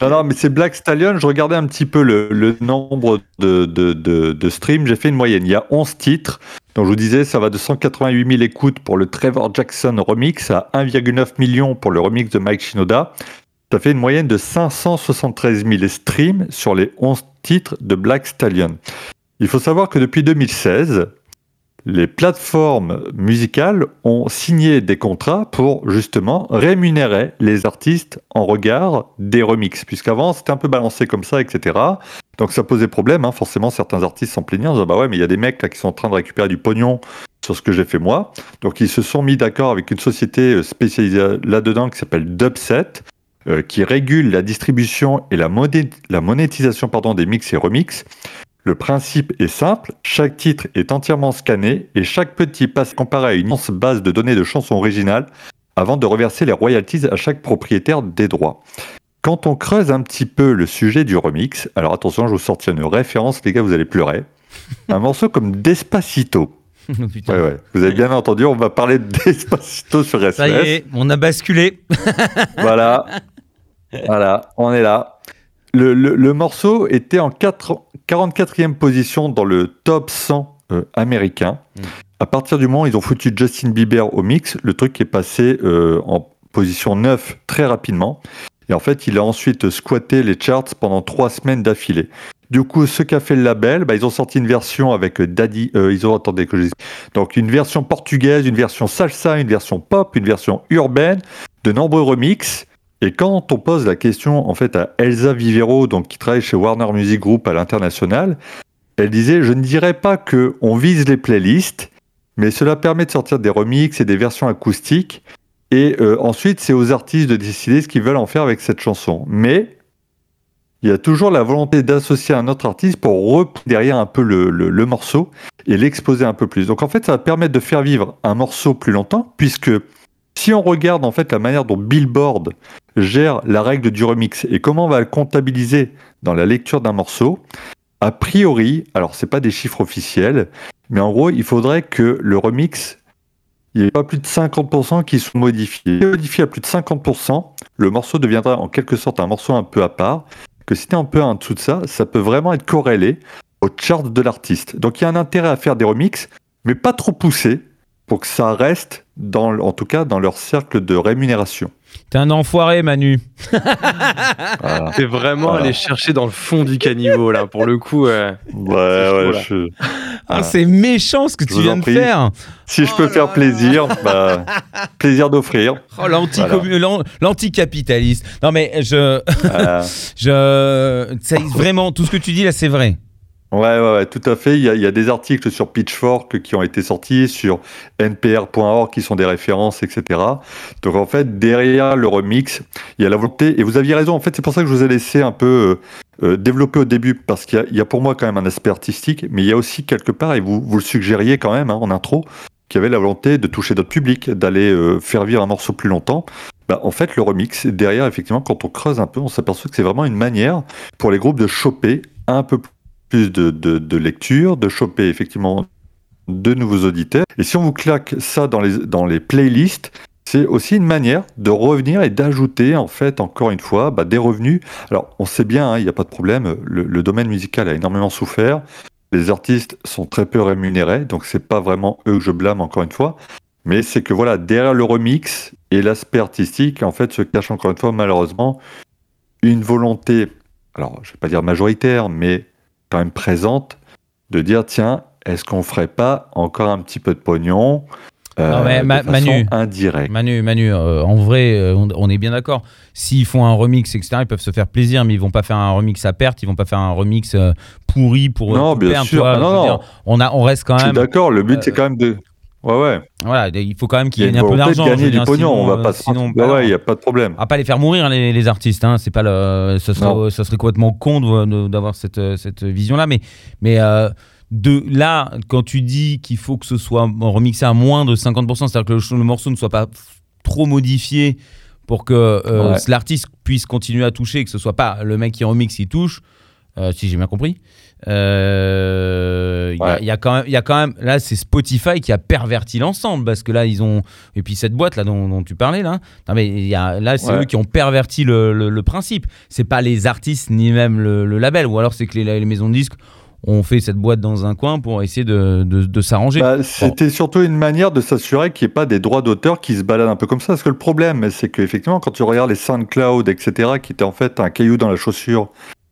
Speaker 6: Non, non, mais c'est Black Stallion. Je regardais un petit peu le, nombre de, de, de, de streams. J'ai fait une moyenne. Il y a 11 titres. Donc, je vous disais, ça va de 188 000 écoutes pour le Trevor Jackson remix à 1,9 million pour le remix de Mike Shinoda. Ça fait une moyenne de 573 000 streams sur les 11 titres de Black Stallion. Il faut savoir que depuis 2016, les plateformes musicales ont signé des contrats pour justement rémunérer les artistes en regard des remixes, puisqu'avant c'était un peu balancé comme ça, etc. Donc ça posait problème, hein. forcément certains artistes s'en plaignaient en disant bah ouais mais il y a des mecs là qui sont en train de récupérer du pognon sur ce que j'ai fait moi. Donc ils se sont mis d'accord avec une société euh, spécialisée là-dedans qui s'appelle Dubset, euh, qui régule la distribution et la, la monétisation pardon, des mix et remix. Le principe est simple, chaque titre est entièrement scanné et chaque petit passe comparé à une immense base de données de chansons originales avant de reverser les royalties à chaque propriétaire des droits. Quand on creuse un petit peu le sujet du remix, alors attention, je vous sortir une référence, les gars, vous allez pleurer. [laughs] Un morceau comme Despacito. [laughs]
Speaker 5: Putain.
Speaker 6: Ouais, ouais, vous avez bien entendu, on va parler de Despacito sur SOS.
Speaker 5: Ça y est, on a basculé.
Speaker 6: Voilà. [laughs] voilà, on est là. Le, le- le morceau était en quatre- 44e position dans le top 100 euh, américain.
Speaker 5: Mm.
Speaker 6: À partir du moment où ils ont foutu Justin Bieber au mix, le truc est passé euh, en position 9 très rapidement. Et en fait, il a ensuite squatté les charts pendant trois semaines d'affilée. Du coup, ce qu'a fait le label, bah, ils ont sorti une version avec Daddy. euh, ils ont attendez que je donc une version portugaise, une version salsa, une version pop, une version urbaine, de nombreux remixes. Et quand on pose la question en fait à Elsa Vivero, donc qui travaille chez Warner Music Group à l'international, elle disait je ne dirais pas que on vise les playlists, mais cela permet de sortir des remixes et des versions acoustiques. Et euh, ensuite, c'est aux artistes de décider ce qu'ils veulent en faire avec cette chanson. Mais il y a toujours la volonté d'associer un autre artiste pour reprendre derrière un peu le, le- le morceau et l'exposer un peu plus. Donc en fait, ça va permettre de faire vivre un morceau plus longtemps, puisque si on regarde en fait la manière dont Billboard gère la règle du remix et comment on va le comptabiliser dans la lecture d'un morceau, a priori, alors c'est pas des chiffres officiels, mais en gros, il faudrait que le remix, il n'y ait pas plus de 50% qui sont modifiés. Si on modifie à plus de 50%, le morceau deviendra en quelque sorte un morceau un peu à part, que si tu un peu en dessous de ça, ça peut vraiment être corrélé au chart de l'artiste. Donc il y a un intérêt à faire des remixes, mais pas trop poussés, pour que ça reste, dans, en tout cas, dans leur cercle de rémunération.
Speaker 5: T'es un enfoiré, Manu.
Speaker 6: Voilà. [laughs]
Speaker 7: C'est vraiment
Speaker 6: Voilà.
Speaker 7: aller chercher dans le fond du caniveau là. Pour le coup, euh,
Speaker 6: Ouais, ouais, je-
Speaker 5: Ah, c'est méchant ce que
Speaker 6: Je
Speaker 5: tu viens
Speaker 6: en
Speaker 5: de faire.
Speaker 6: Si je peux
Speaker 5: Oh
Speaker 6: faire
Speaker 5: là
Speaker 6: plaisir, [laughs] bah, plaisir d'offrir.
Speaker 5: Oh, l'anti- l'an- l'anticapitaliste. Non, mais je.
Speaker 6: Voilà. [laughs]
Speaker 5: je vraiment, tout ce que tu dis là, c'est vrai.
Speaker 6: Ouais, ouais, ouais, tout à fait. Il y, a, il y a des articles sur Pitchfork qui ont été sortis, sur npr.org qui sont des références, etc. Donc en fait, derrière le remix, il y a la volonté, et vous aviez raison, en fait, c'est pour ça que je vous ai laissé un peu euh, euh, développer au début, parce qu'il y y, a pour moi quand même un aspect artistique, mais il y a aussi quelque part, et vous, vous le suggériez quand même hein, en intro, qu'il y avait la volonté de toucher d'autres publics, d'aller euh, faire vivre un morceau plus longtemps. Bah, en fait, le remix, derrière, effectivement, quand on creuse un peu, on s'aperçoit que c'est vraiment une manière pour les groupes de choper un peu plus de, de, de lecture, de choper effectivement de nouveaux auditeurs. Et si on vous claque ça dans les, playlists, c'est aussi une manière de revenir et d'ajouter, en fait, encore une fois, bah, des revenus. Alors, on sait bien, hein, il n'y a pas de problème, le, domaine musical a énormément souffert. Les artistes sont très peu rémunérés, donc c'est pas vraiment eux que je blâme, encore une fois. Mais c'est que voilà, derrière le remix et l'aspect artistique, en fait, se cache encore une fois, malheureusement, une volonté, alors je vais pas dire majoritaire, mais quand même présente, de dire tiens, est-ce qu'on ferait pas encore un petit peu de pognon euh,
Speaker 5: Non, mais
Speaker 6: de
Speaker 5: Ma-
Speaker 6: façon
Speaker 5: Manu.
Speaker 6: indirecte
Speaker 5: Manu, Manu, euh, en vrai, euh, on, on est bien d'accord. S'ils font un remix, etc., ils peuvent se faire plaisir, mais ils vont pas faire un remix à perte, ils vont pas faire un remix pourri pour
Speaker 6: Non, bien
Speaker 5: perdre,
Speaker 6: sûr.
Speaker 5: vois,
Speaker 6: Ah, non, non.
Speaker 5: dire, on a, on reste quand
Speaker 6: Je suis
Speaker 5: même.
Speaker 6: d'accord, le but c'est quand même de. Ouais, ouais.
Speaker 5: Voilà, il faut quand même
Speaker 6: Il
Speaker 5: qu'il
Speaker 6: une
Speaker 5: un peu d'argent.
Speaker 6: gagner du pognon, on va
Speaker 5: euh,
Speaker 6: pas se
Speaker 5: sinon, bah
Speaker 6: Ouais, il n'y a pas de problème.
Speaker 5: Va pas les faire mourir les, les artistes, hein. c'est pas le, ça serait, ça serait complètement con d'avoir cette, cette vision-là, mais, mais euh, de là, quand tu dis qu'il faut que ce soit remixé à moins de 50%, c'est-à-dire que le, le morceau ne soit pas trop modifié pour que euh,
Speaker 6: Ouais.
Speaker 5: l'artiste puisse continuer à toucher, que ce soit pas le mec qui remixe qui touche, euh, si j'ai bien compris. Euh, Il y a-
Speaker 6: Ouais.
Speaker 5: il y, a quand même, il y a quand même, là, c'est Spotify qui a perverti l'ensemble parce que là, ils ont, et puis cette boîte là dont, dont tu parlais là, non mais y a, là, c'est
Speaker 6: Ouais.
Speaker 5: eux qui ont perverti le, le- le principe. C'est pas les artistes ni même le, le label, ou alors c'est que les, les maisons de disques ont fait cette boîte dans un coin pour essayer de, de- de s'arranger.
Speaker 6: Bah, C'était surtout une manière de s'assurer qu'il n'y ait pas des droits d'auteur qui se baladent un peu comme ça. Parce que le problème, c'est qu'effectivement, quand tu regardes les SoundCloud, etc., qui étaient en fait un caillou dans la chaussure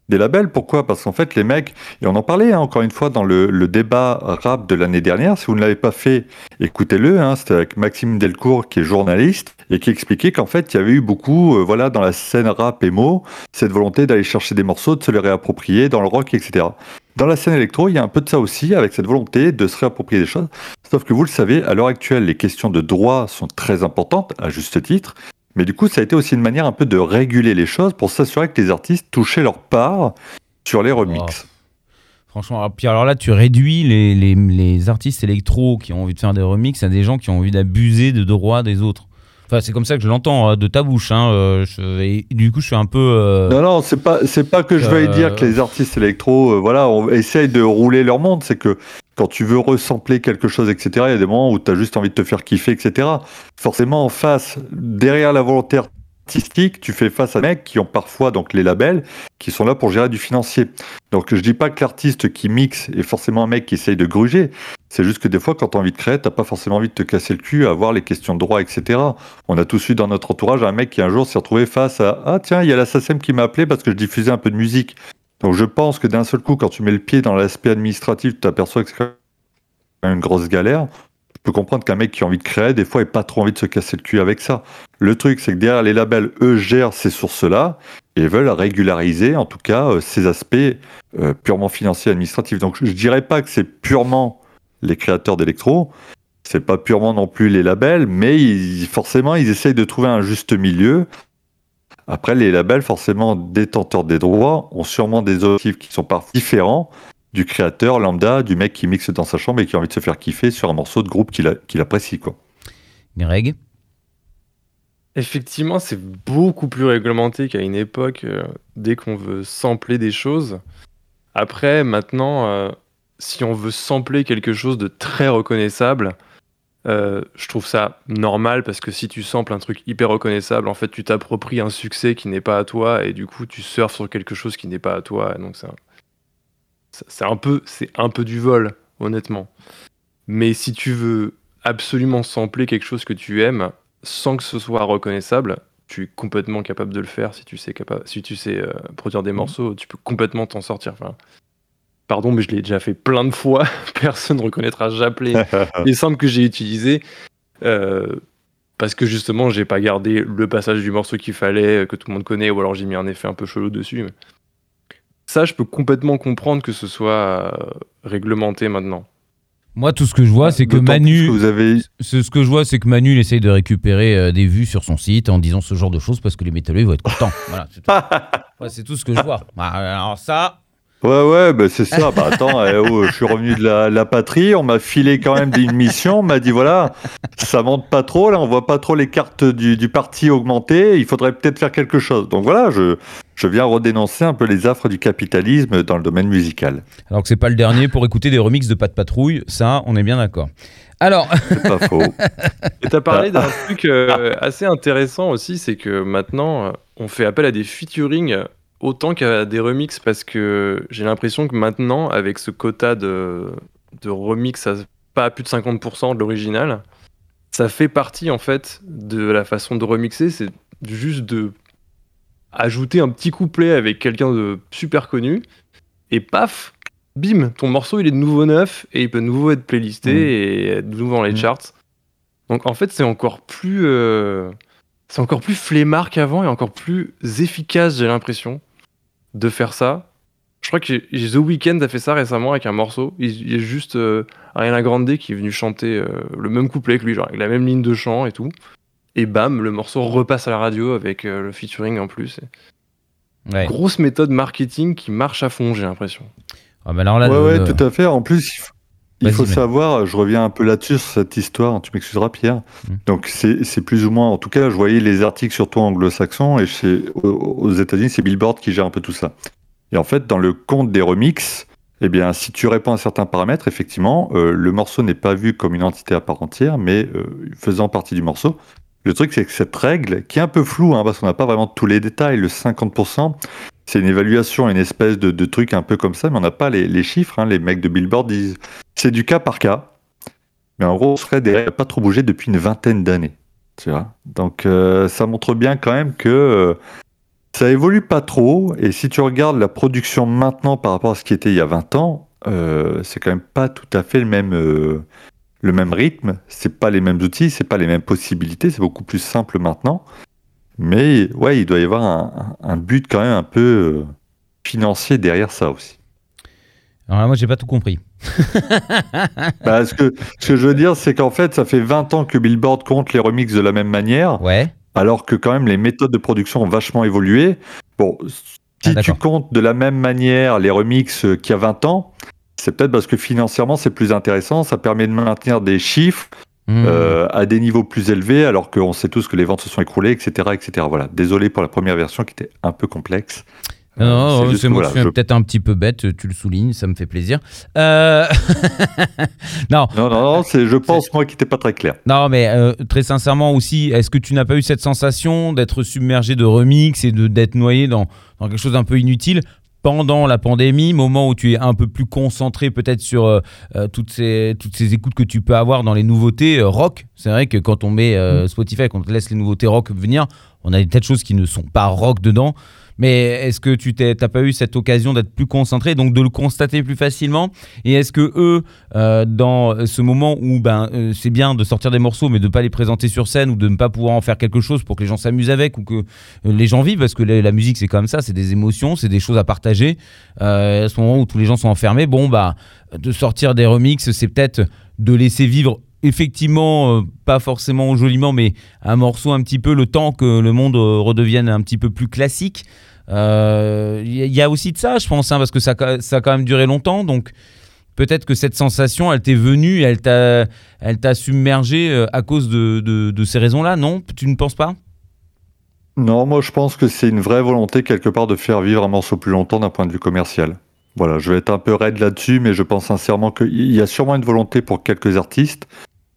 Speaker 6: des labels, pourquoi? Parce qu'en fait, les mecs, et on en parlait hein, encore une fois dans le, débat rap de l'année dernière, si vous ne l'avez pas fait, écoutez-le, hein, c'était avec Maxime Delcourt, qui est journaliste, et qui expliquait qu'en fait, il y avait eu beaucoup, euh, voilà, dans la scène rap émo, cette volonté d'aller chercher des morceaux, de se les réapproprier dans le rock, etc. Dans la scène électro, il y a un peu de ça aussi, avec cette volonté de se réapproprier des choses. Sauf que vous le savez, à l'heure actuelle, les questions de droit sont très importantes, à juste titre. Mais du coup, ça a été aussi une manière un peu de réguler les choses pour s'assurer que les artistes touchaient leur part sur les remixes.
Speaker 5: Franchement, alors, puis alors là, tu réduis les, les, les artistes électro qui ont envie de faire des remixes à des gens qui ont envie d'abuser de droits des autres. Enfin, c'est comme ça que je l'entends euh, de ta bouche. Hein, euh, je- et du coup, je suis un peu. euh,
Speaker 6: Non, non, c'est pas, c'est pas que je
Speaker 5: Euh,
Speaker 6: veuille dire que les artistes électro, euh, voilà, on essaye de rouler leur monde. C'est que quand tu veux ressembler quelque chose, etc., il y a des moments où tu as juste envie de te faire kiffer, etc. Forcément, en face, derrière la volonté artistique, tu fais face à des mecs qui ont parfois, donc les labels, qui sont là pour gérer du financier. Donc je dis pas que l'artiste qui mixe est forcément un mec qui essaye de gruger. C'est juste que des fois, quand tu as envie de créer, t'as pas forcément envie de te casser le cul à voir les questions de droit, etc. On a tous eu dans notre entourage un mec qui un jour s'est retrouvé face à Ah tiens, il y a la SACEM qui m'a appelé parce que je diffusais un peu de musique. Donc je pense que d'un seul coup, quand tu mets le pied dans l'aspect administratif, tu t'aperçois que c'est une grosse galère. Je peux comprendre qu'un mec qui a envie de créer, des fois, n'a pas trop envie de se casser le cul avec ça. Le truc, c'est que derrière les labels, eux gèrent ces sources-là et veulent régulariser, en tout cas, euh, ces aspects euh, purement financiers et administratifs. Donc je dirais pas que c'est purement les créateurs d'électro, c'est pas purement non plus les labels, mais forcément, ils essayent de trouver un juste milieu. Après, les labels, forcément détenteurs des droits, ont sûrement des objectifs qui sont parfois différents du créateur lambda, du mec qui mixe dans sa chambre et qui a envie de se faire kiffer sur un morceau de groupe qu'il a- qu'il apprécie. Quoi.
Speaker 5: Greg?
Speaker 7: Effectivement, c'est beaucoup plus réglementé qu'à une époque, euh, dès qu'on veut sampler des choses. Après, maintenant, euh, si on veut sampler quelque chose de très reconnaissable, euh, je trouve ça normal parce que si tu samples un truc hyper reconnaissable, en fait, tu t'appropries un succès qui n'est pas à toi et du coup, tu surfes sur quelque chose qui n'est pas à toi. Et donc, c'est un peu, c'est un peu du vol, honnêtement. Mais si tu veux absolument sampler quelque chose que tu aimes sans que ce soit reconnaissable, tu es complètement capable de le faire si tu sais, capa- si tu sais euh, produire des morceaux, tu peux complètement t'en sortir. Enfin, pardon, mais je l'ai déjà fait plein de fois. [laughs] Personne ne reconnaîtra jamais [laughs] les samples que j'ai utilisés. euh, parce que justement, j'ai pas gardé le passage du morceau qu'il fallait, euh, que tout le monde connaît, ou alors j'ai mis un effet un peu chelou dessus. mais- ça, je peux complètement comprendre que ce soit euh, réglementé maintenant.
Speaker 5: Moi, tout ce que je vois, c'est que Manu.
Speaker 6: que vous avez
Speaker 5: Ce, ce que je vois, c'est que Manu il essaye de récupérer euh, des vues sur son site en disant ce genre de choses parce que les métalleux ils vont être contents. voilà, c'est tout. [laughs] Ouais, c'est tout ce que je vois. Bah, alors ça,
Speaker 6: Ouais, ouais, bah c'est ça. Bah attends, [laughs] eh, oh, je suis revenu de la, la patrie, on m'a filé quand même une mission, on m'a dit voilà, ça monte pas trop, là, on voit pas trop les cartes du, du parti augmenter, il faudrait peut-être faire quelque chose. Donc voilà, je, je viens redénoncer un peu les affres du capitalisme dans le domaine musical.
Speaker 5: alors que c'est pas le dernier pour écouter des remixes de Pas de Patrouille, ça, on est bien d'accord. Alors,
Speaker 6: C'est pas [laughs] faux.
Speaker 7: Et t'as parlé d'un truc euh, assez intéressant aussi, c'est que maintenant, euh, on fait appel à des featuring autant qu'à des remixes, parce que j'ai l'impression que maintenant, avec ce quota de, de remix à pas à plus de 50% de l'original, ça fait partie en fait de la façon de remixer, c'est juste de ajouter un petit couplet avec quelqu'un de super connu, et paf, bim, ton morceau il est de nouveau neuf, et il peut de nouveau être playlisté
Speaker 6: Mm.
Speaker 7: et être de nouveau dans les
Speaker 6: Mm.
Speaker 7: charts. Donc en fait, c'est encore plus, euh, c'est encore plus flemmard qu'avant et encore plus efficace, j'ai l'impression, de faire ça. Je crois que The Weeknd a fait ça récemment avec un morceau. Il, y a juste euh, Ariana Grande qui est venu chanter euh, le même couplet que lui, genre avec la même ligne de chant et tout. Et bam, le morceau repasse à la radio avec euh, le featuring en plus. Et
Speaker 5: ouais.
Speaker 7: Grosse méthode marketing qui marche à fond, j'ai l'impression.
Speaker 5: Ah, bah alors là,
Speaker 6: ouais,
Speaker 5: le-
Speaker 6: ouais, tout à fait. En plus, il faut,
Speaker 5: mais-
Speaker 6: savoir, je reviens un peu là-dessus sur cette histoire, tu m'excuseras Pierre.
Speaker 5: Mm.
Speaker 6: Donc c'est plus ou moins, en tout cas, je voyais les articles surtout anglo-saxons et chez, aux, aux États-Unis, c'est Billboard qui gère un peu tout ça. Et en fait, dans le compte des remixes, eh bien, si tu réponds à certains paramètres, effectivement, euh, le morceau n'est pas vu comme une entité à part entière, mais euh, faisant partie du morceau. Le truc, c'est que cette règle, qui est un peu floue, hein, parce qu'on n'a pas vraiment tous les détails, le 50%, c'est une évaluation, une espèce de, truc un peu comme ça, mais on n'a pas les, chiffres. hein. Les mecs de Billboard disent c'est du cas par cas. Mais en gros, Fred n'a pas trop bougé depuis une vingtaine d'années. Donc euh, ça montre bien quand même que euh, ça évolue pas trop. Et si tu regardes la production maintenant par rapport à ce qui était il y a 20 ans, euh, c'est quand même pas tout à fait le même, le même rythme. C'est pas les mêmes outils, c'est pas les mêmes possibilités. C'est beaucoup plus simple maintenant. Mais ouais, il doit y avoir un, but quand même un peu euh, financier derrière ça aussi.
Speaker 5: alors là, moi, j'ai pas tout compris. [laughs]
Speaker 6: Bah, ce, que, ce que je veux dire, c'est qu'en fait, ça fait 20 ans que Billboard compte les remixes de la même manière,
Speaker 5: Ouais.
Speaker 6: alors que quand même les méthodes de production ont vachement évolué. Bon,
Speaker 5: Ah,
Speaker 6: si tu
Speaker 5: d'accord.
Speaker 6: comptes de la même manière les remixes euh, qu'il y a 20 ans, c'est peut-être parce que financièrement c'est plus intéressant, ça permet de maintenir des chiffres
Speaker 5: Hmm.
Speaker 6: euh, à des niveaux plus élevés, alors qu'on sait tous que les ventes se sont écroulées, etc., etc. Voilà. Désolé pour la première version qui était un peu complexe.
Speaker 5: Non,
Speaker 6: Euh, c'est voilà, je-
Speaker 5: peut-être un petit peu bête, tu le soulignes, ça me fait plaisir. Euh, [laughs] non,
Speaker 6: Non, non, non, c'est, je pense moi qui n'était pas très clair.
Speaker 5: non, mais euh, très sincèrement aussi, est-ce que tu n'as pas eu cette sensation d'être submergé de remix et de d'être noyé dans, dans quelque chose d'un peu inutile? Pendant la pandémie, moment où tu es un peu plus concentré peut-être sur euh, euh, toutes, ces, toutes ces écoutes que tu peux avoir dans les nouveautés euh, rock. C'est vrai que quand on met euh, Spotify, quand on laisse les nouveautés rock venir, on a des tas de choses qui ne sont pas rock dedans. Mais est-ce que tu t'es- t'as pas eu cette occasion d'être plus concentré, donc de le constater plus facilement? Et est-ce que eux, euh, dans ce moment où ben euh, c'est bien de sortir des morceaux, mais de pas les présenter sur scène ou de ne pas pouvoir en faire quelque chose pour que les gens s'amusent avec ou que euh, les gens vivent, parce que la, musique c'est comme ça, c'est des émotions, c'est des choses à partager. À ce moment où tous les gens sont enfermés, bon bah de sortir des remixes, c'est peut-être de laisser vivre effectivement, euh, pas forcément joliment, mais un morceau un petit peu le temps que le monde euh, redevienne un petit peu plus classique. Euh, Il y, a- il y a aussi de ça, je pense, hein, parce que ça, ça a quand même duré longtemps, donc peut-être que cette sensation, elle t'est venue, elle t'a, elle t'a submergé euh, à cause de- de ces raisons-là, non? Tu ne penses pas?
Speaker 6: Non, moi je pense que c'est une vraie volonté quelque part de faire vivre un morceau plus longtemps d'un point de vue commercial. Voilà, je vais être un peu raide là-dessus, mais je pense sincèrement qu'il y a sûrement une volonté pour quelques artistes.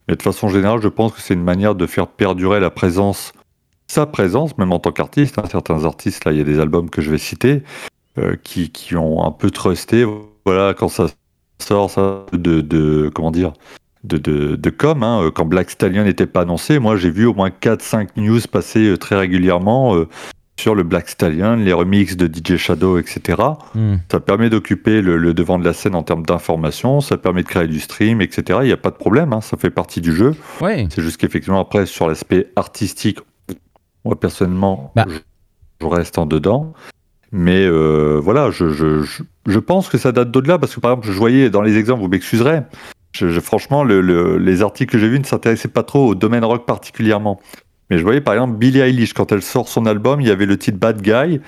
Speaker 6: Mais de façon générale, je pense que c'est une manière de faire perdurer la présence, sa présence, même en tant qu'artiste. hein. Certains artistes, là, il y a des albums que je vais citer, euh, qui, qui ont un peu trusté. Voilà, quand ça sort, ça, de, de comment dire, de, de, de com, hein, euh, quand Black Stallion n'était pas annoncé, moi j'ai vu au moins 4-5 news passer euh, très régulièrement sur le Black Stallion, les remixes de DJ Shadow, etc.
Speaker 5: Hmm.
Speaker 6: Ça permet d'occuper le, le devant de la scène en termes d'information, ça permet de créer du stream, etc. Il n'y a pas de problème, hein, ça fait partie du jeu.
Speaker 5: Ouais.
Speaker 6: C'est juste qu'effectivement, après, sur l'aspect artistique, moi personnellement,
Speaker 5: Bah.
Speaker 6: je, je reste en dedans. Mais euh, voilà, je, je, je, je pense que ça date d'au-delà, parce que par exemple, je voyais dans les exemples, vous m'excuserez, franchement, le, le- les articles que j'ai vus ne s'intéressaient pas trop au domaine rock particulièrement. Mais je voyais par exemple Billie Eilish, quand elle sort son album, il y avait le titre Bad Guy,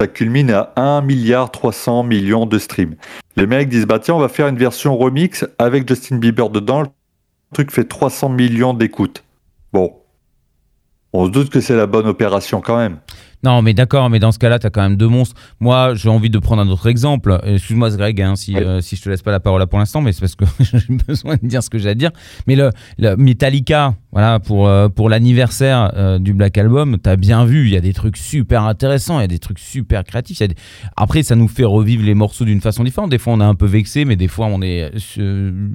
Speaker 6: ça culmine à 1 milliard 300 millions de streams. Les mecs disent, bah tiens, on va faire une version remix avec Justin Bieber dedans, le truc fait 300 millions d'écoutes. Bon. On se doute que c'est la bonne opération quand même.
Speaker 5: Non, mais d'accord, mais dans ce cas-là, tu as quand même deux monstres. Moi, j'ai envie de prendre un autre exemple. Excuse-moi, Greg, hein, si,
Speaker 6: Oui.
Speaker 5: euh, si je te laisse pas la parole là pour l'instant, mais c'est parce que [laughs] j'ai besoin de dire ce que j'ai à dire. Mais le, le Metallica, voilà, pour, euh, pour l'anniversaire euh, du Black Album, tu as bien vu, il y a des trucs super intéressants, il y a des trucs super créatifs. des- Après, ça nous fait revivre les morceaux d'une façon différente. Des fois, on est un peu vexé, mais des fois, on est euh,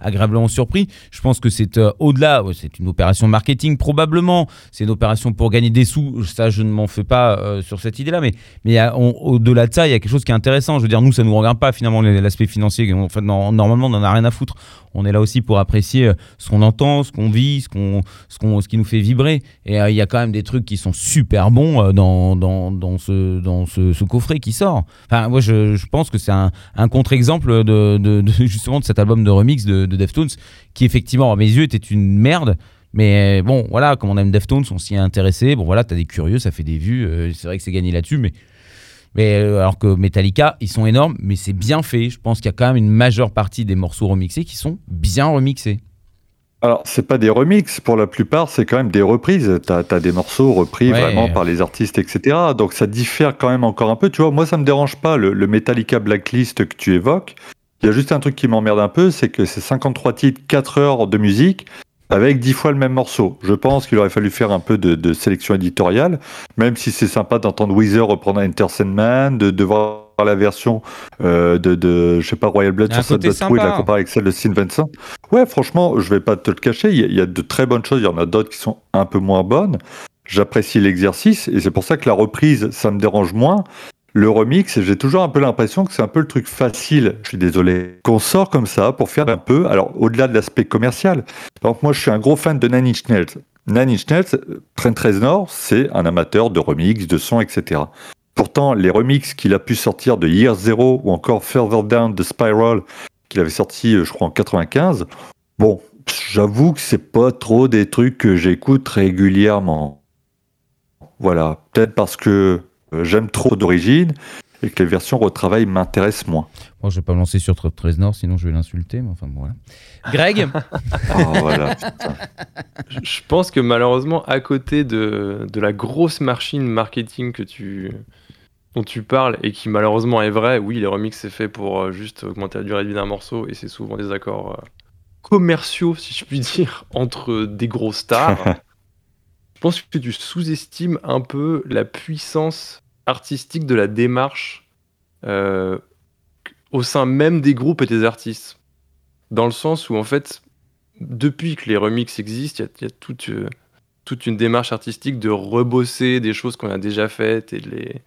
Speaker 5: agréablement surpris. Je pense que c'est au-delà, c'est une opération marketing probablement, c'est une opération pour gagner des sous. Ça, je ne m'en fais pas euh, sur cette idée-là, mais, mais on- au-delà de ça, il y a quelque chose qui est intéressant. Je veux dire, nous, ça nous regarde pas finalement l'aspect financier. En normalement, on n'en a rien à foutre. On est là aussi pour apprécier euh, ce qu'on entend, ce qu'on vit, ce, qu'on, ce, qu'on, ce qui nous fait vibrer. Et euh, il y a quand même des trucs qui sont super bons euh, dans, dans, dans, ce, dans ce, coffret qui sort. Enfin, moi, je, pense que c'est un, un contre-exemple de- [laughs] justement de cet album de remix de, de Deftones qui, effectivement, à mes yeux, était une merde. Mais bon, voilà, comme on aime Deftones, on s'y est intéressé. Bon, voilà, t'as des curieux, ça fait des vues. euh, c'est vrai que c'est gagné là-dessus, mais. Mais euh, alors que Metallica, ils sont énormes, mais c'est bien fait. Je pense qu'il y a quand même une majeure partie des morceaux remixés qui sont bien remixés.
Speaker 6: Alors, c'est pas des remixes, pour la plupart, c'est quand même des reprises. T'as as des morceaux repris
Speaker 5: Ouais.
Speaker 6: vraiment par les artistes, etc. Donc ça diffère quand même encore un peu. Tu vois, moi, ça me dérange pas, le, le Metallica Blacklist que tu évoques. Il y a juste un truc qui m'emmerde un peu, c'est que c'est 53 titres, 4 heures de musique, avec 10 fois le même morceau. Je pense qu'il aurait fallu faire un peu de, de sélection éditoriale, même si c'est sympa d'entendre Weezer reprendre Enter Sandman, de, de voir la version euh, de, de, je sais pas, Royal Blood sur Sad de la comparer avec celle de Sin Vincent. Ouais, franchement, je vais pas te le cacher, il y, a- il y a de très bonnes choses, il y en a d'autres qui sont un peu moins bonnes. J'apprécie l'exercice et c'est pour ça que la reprise, ça me dérange moins. Le remix, j'ai toujours un peu l'impression que c'est un peu le truc facile, je suis désolé, qu'on sort comme ça pour faire un peu, alors au-delà de l'aspect commercial. Donc moi, je suis un gros fan de Nine Inch Nails. Nine Inch Nails, Trent Reznor, c'est un amateur de remix, de son, etc. Pourtant, les remixes qu'il a pu sortir de Year Zero ou encore Further Down de Spiral, qu'il avait sorti, euh, je crois, en 95, bon, j'avoue que c'est pas trop des trucs que j'écoute régulièrement. Voilà, peut-être parce que euh, j'aime trop d'origine et que les versions retravail m'intéressent moins.
Speaker 5: Bon, je vais pas me lancer sur Trent Reznor, sinon je vais l'insulter. Mais enfin, bon, voilà. Greg [laughs]
Speaker 6: Ah, voilà.
Speaker 7: Je pense que malheureusement, à côté de, de la grosse machine marketing que tu, dont tu parles et qui malheureusement est vraie, oui, les remixes c'est fait pour euh, juste augmenter la durée de vie d'un morceau et c'est souvent des accords euh, commerciaux, si je puis dire, entre des gros stars. [laughs] je pense que tu sous-estimes un peu la puissance artistique de la démarche euh, au sein même des groupes et des artistes. Dans le sens où en fait, depuis que les remixes existent, il y a- toute, euh, toute une démarche artistique de rebosser des choses qu'on a déjà faites et de les,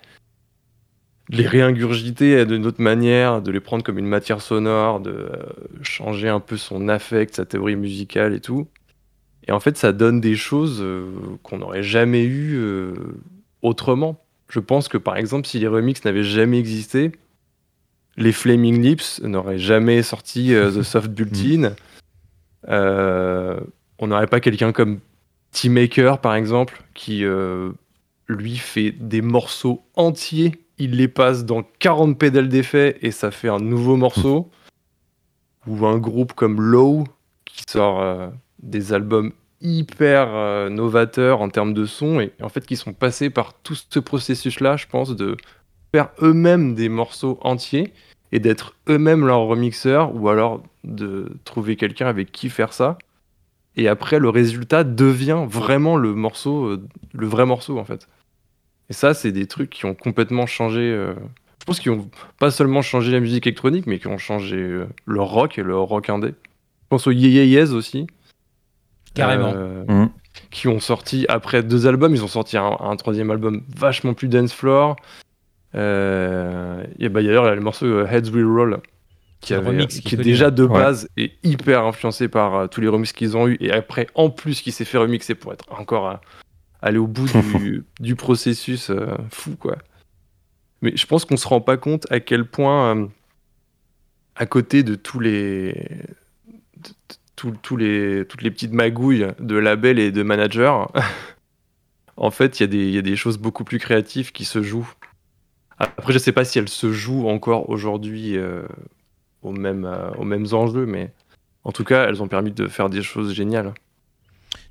Speaker 7: de réingurgiter d'une autre manière, de les prendre comme une matière sonore, de euh, changer un peu son affect, sa théorie musicale et tout. Et en fait, ça donne des choses qu'on n'aurait jamais eues autrement. Je pense que par exemple, si les remixes n'avaient jamais existé, les Flaming Lips n'auraient jamais sorti euh, The [laughs] Soft Built-In. Euh, on n'aurait pas quelqu'un comme T-Maker, par exemple, qui euh, lui fait des morceaux entiers. Il les passe dans 40 pédales d'effet et ça fait un nouveau morceau. [laughs] Ou un groupe comme Low qui sort des albums hyper euh, novateurs en termes de son et en fait qui sont passés par tout ce processus-là, je pense, de faire eux-mêmes des morceaux entiers et d'être eux-mêmes leurs remixeurs ou alors de trouver quelqu'un avec qui faire ça. Et après, le résultat devient vraiment le morceau, euh, le vrai morceau en fait. Et ça, c'est des trucs qui ont complètement changé. euh, je pense qu'ils ont pas seulement changé la musique électronique, mais qui ont changé le rock et le rock indé. Je pense aux Ye Ye Yes aussi.
Speaker 5: Carrément.
Speaker 7: Euh,
Speaker 6: Mhm.
Speaker 7: Qui ont sorti après deux albums, ils ont sorti un, un troisième album vachement plus dance floor. Euh, et bah, d'ailleurs, il y a le morceau euh, Heads Will Roll qui, avait-
Speaker 5: remix qui
Speaker 7: est
Speaker 5: est
Speaker 7: déjà de
Speaker 6: Ouais.
Speaker 7: base et hyper influencé par euh, tous les remixes qu'ils ont eu et après en plus qui s'est fait remixer pour être encore à- aller au bout [laughs] du, du processus euh, fou quoi. Mais je pense qu'on se rend pas compte à quel point, euh, à côté de tous les, de- toutes les petites magouilles de labels et de managers, [laughs] en fait, il y, a des- choses beaucoup plus créatives qui se jouent. Après, je sais pas si elles se jouent encore aujourd'hui euh, aux, mêmes, euh, aux mêmes enjeux, mais en tout cas, elles ont permis de faire des choses géniales.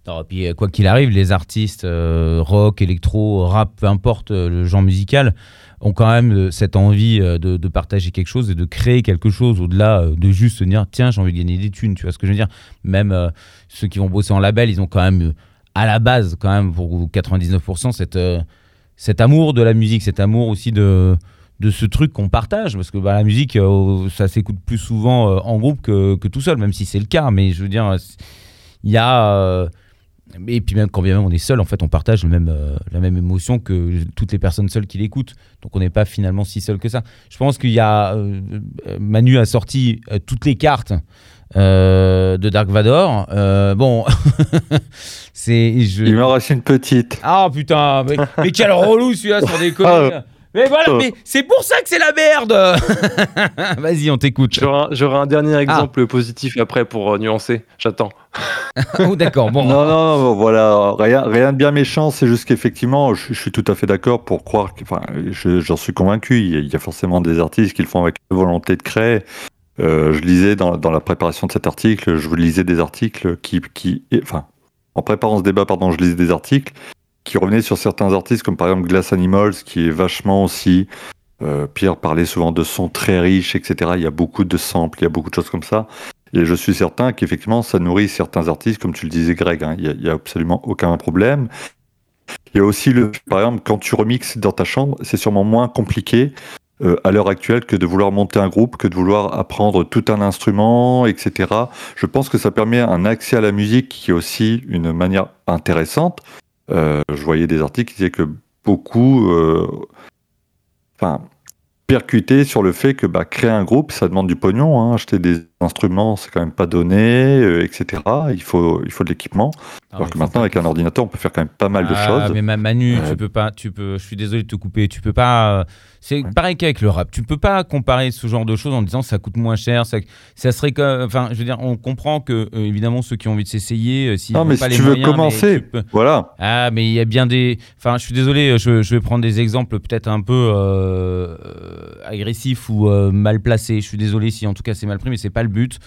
Speaker 5: Et puis, euh, quoi qu'il arrive, les artistes euh, rock, électro, rap, peu importe euh, le genre musical, ont quand même cette envie de, partager quelque chose et de créer quelque chose au-delà de juste se dire tiens, j'ai envie de gagner des thunes. Tu vois ce que je veux dire? Même ceux qui vont bosser en label, ils ont quand même, à la base, quand même, pour 99%, cette, cet amour de la musique, cet amour aussi de, de ce truc qu'on partage. Parce que bah, la musique, ça s'écoute plus souvent en groupe que, que tout seul, même si c'est le cas. Mais je veux dire, il y a. et puis même quand bien même on est seul, en fait, on partage le même, euh, la même émotion que toutes les personnes seules qui l'écoutent. Donc on n'est pas finalement si seul que ça. Je pense qu'il y a... euh, euh, Manu a sorti euh, toutes les cartes de Dark Vador. Bon, [laughs] c'est... je-
Speaker 6: Il me reste une petite.
Speaker 5: Ah putain, mais, mais quel relou celui-là sur des conneries. Mais voilà, mais c'est pour ça que c'est la merde [laughs] Vas-y, on t'écoute.
Speaker 7: J'aurai un, dernier exemple positif après pour euh, nuancer. J'attends. [laughs]
Speaker 5: oh, d'accord, bon.
Speaker 6: Non, non, non, voilà, rien, rien de bien méchant, c'est juste qu'effectivement, je, je suis tout à fait d'accord pour croire, que, enfin, je- j'en suis convaincu, il y, a, il y a forcément des artistes qui le font avec la volonté de créer. Euh, je lisais dans, dans la préparation de cet article, je lisais des articles qui, qui, et- enfin, en préparant ce débat, pardon, je lisais des articles qui revenaient sur certains artistes, comme par exemple Glass Animals, qui est vachement aussi. Euh, Pierre parlait souvent de sons très riches, etc. Il y a beaucoup de samples, il y a beaucoup de choses comme ça. Et je suis certain qu'effectivement, ça nourrit certains artistes, comme tu le disais, Greg. hein. Il n'y a, a absolument aucun problème. Il y a aussi le, par exemple, quand tu remixes dans ta chambre, c'est sûrement moins compliqué euh, à l'heure actuelle que de vouloir monter un groupe, que de vouloir apprendre tout un instrument, etc. Je pense que ça permet un accès à la musique qui est aussi une manière intéressante. Euh, je voyais des articles qui disaient que beaucoup, euh, enfin, percuté sur le fait que bah, créer un groupe, ça demande du pognon. hein. Acheter des instruments, c'est quand même pas donné, euh, etc. Il faut, il faut de l'équipement.
Speaker 5: Ah,
Speaker 6: Alors que maintenant, avec un ordinateur, on peut faire quand même pas mal de
Speaker 5: Ah,
Speaker 6: choses.
Speaker 5: Mais ma- Manu,
Speaker 6: Euh,
Speaker 5: tu peux pas, tu peux. Je suis désolé de te couper. Tu peux pas. euh, C'est pareil qu'avec le rap. Tu peux pas comparer ce genre de choses en disant ça coûte moins cher. Ça, ça serait que. Enfin, je veux dire, on comprend que euh, évidemment ceux qui ont envie de s'essayer, euh, s'ils
Speaker 6: Non, mais
Speaker 5: pas
Speaker 6: si
Speaker 5: les
Speaker 6: tu veux
Speaker 5: moyens,
Speaker 6: commencer,
Speaker 5: tu peux-
Speaker 6: voilà.
Speaker 5: Ah, mais il y a bien des. Enfin, je suis désolé, je, je vais prendre des exemples peut-être un peu agressifs ou mal placés. Je suis désolé si en tout cas c'est mal pris, mais c'est pas le but.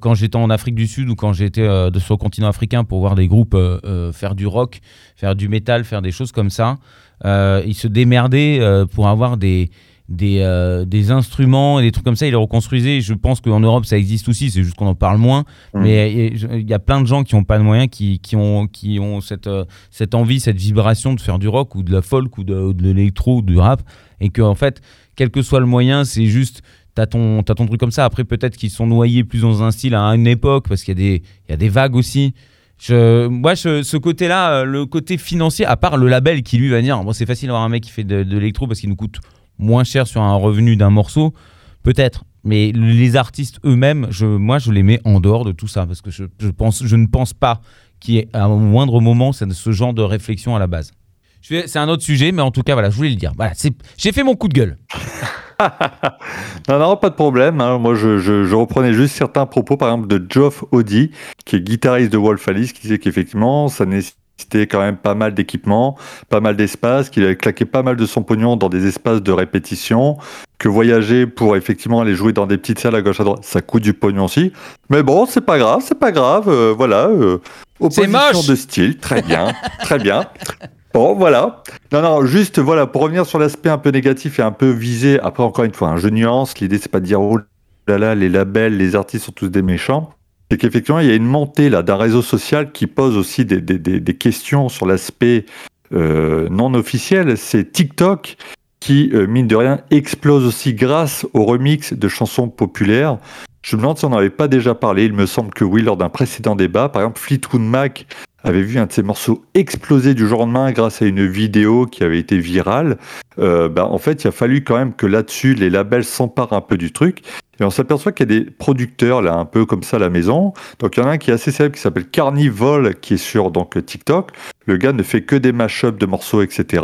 Speaker 5: Quand j'étais en Afrique du Sud ou quand j'étais sur le continent africain pour voir des groupes euh, euh, faire du rock, faire du métal, faire des choses comme ça, euh, ils se démerdaient pour avoir des. Des, euh, des instruments et des trucs comme ça, ils les reconstruisaient. Je pense qu'en Europe, ça existe aussi, c'est juste qu'on en parle moins.
Speaker 6: Mm.
Speaker 5: Mais il y, a plein de gens qui n'ont pas de moyens, qui, qui ont, qui ont cette, euh, cette envie, cette vibration de faire du rock ou de la folk ou de, ou de l'électro ou du rap. Et que, en fait, quel que soit le moyen, c'est juste. T'as ton, t'as ton truc comme ça. Après, peut-être qu'ils sont noyés plus dans un style à une époque, parce qu'il y, a des- il y a des vagues aussi. Moi, ce côté-là, euh, le côté financier, à part le label qui lui va dire c'est facile d'avoir un mec qui fait de, de l'électro parce qu'il nous coûte moins cher sur un revenu d'un morceau, peut-être. Mais les artistes eux-mêmes, je, moi, je les mets en dehors de tout ça parce que je, je pense, je ne pense pas qu'il y ait à un moindre moment ce genre de réflexion à la base. C'est un autre sujet, mais en tout cas, voilà, je voulais le dire. Voilà, j'ai fait mon coup de gueule. [laughs] [laughs]
Speaker 6: Non, non, pas de problème. hein. Moi, je, je- je reprenais juste certains propos, par exemple, de Geoff Audi, qui est guitariste de Wolf Alice, qui disait qu'effectivement, ça nécessitait quand même pas mal d'équipement, pas mal d'espace, qu'il avait claqué pas mal de son pognon dans des espaces de répétition, que voyager pour effectivement aller jouer dans des petites salles à gauche à droite, ça coûte du pognon aussi. Mais bon, c'est pas grave, c'est pas grave. euh, voilà. euh, opposition
Speaker 5: moche.
Speaker 6: de style, très bien, très bien. [laughs] Bon, voilà. Non, non, juste, voilà, pour revenir sur l'aspect un peu négatif et un peu visé, après, encore une fois, un jeu nuance, l'idée, c'est pas de dire, oh là là, les labels, les artistes sont tous des méchants. C'est qu'effectivement, il y a une montée, là, d'un réseau social qui pose aussi des, des, des, des questions sur l'aspect euh, non officiel. C'est TikTok qui, euh, mine de rien, explose aussi grâce au remix de chansons populaires. Je me demande si on n'en avait pas déjà parlé. Il me semble que oui, lors d'un précédent débat. Par exemple, Fleetwood Mac avait vu un de ses morceaux exploser du jour au lendemain grâce à une vidéo qui avait été virale. Euh, bah, en fait, il a fallu quand même que là-dessus, les labels s'emparent un peu du truc. Et on s'aperçoit qu'il y a des producteurs là un peu comme ça à la maison. Donc il y en a un qui est assez célèbre qui s'appelle Carnivore qui est sur donc TikTok. Le gars ne fait que des mashups de morceaux, etc.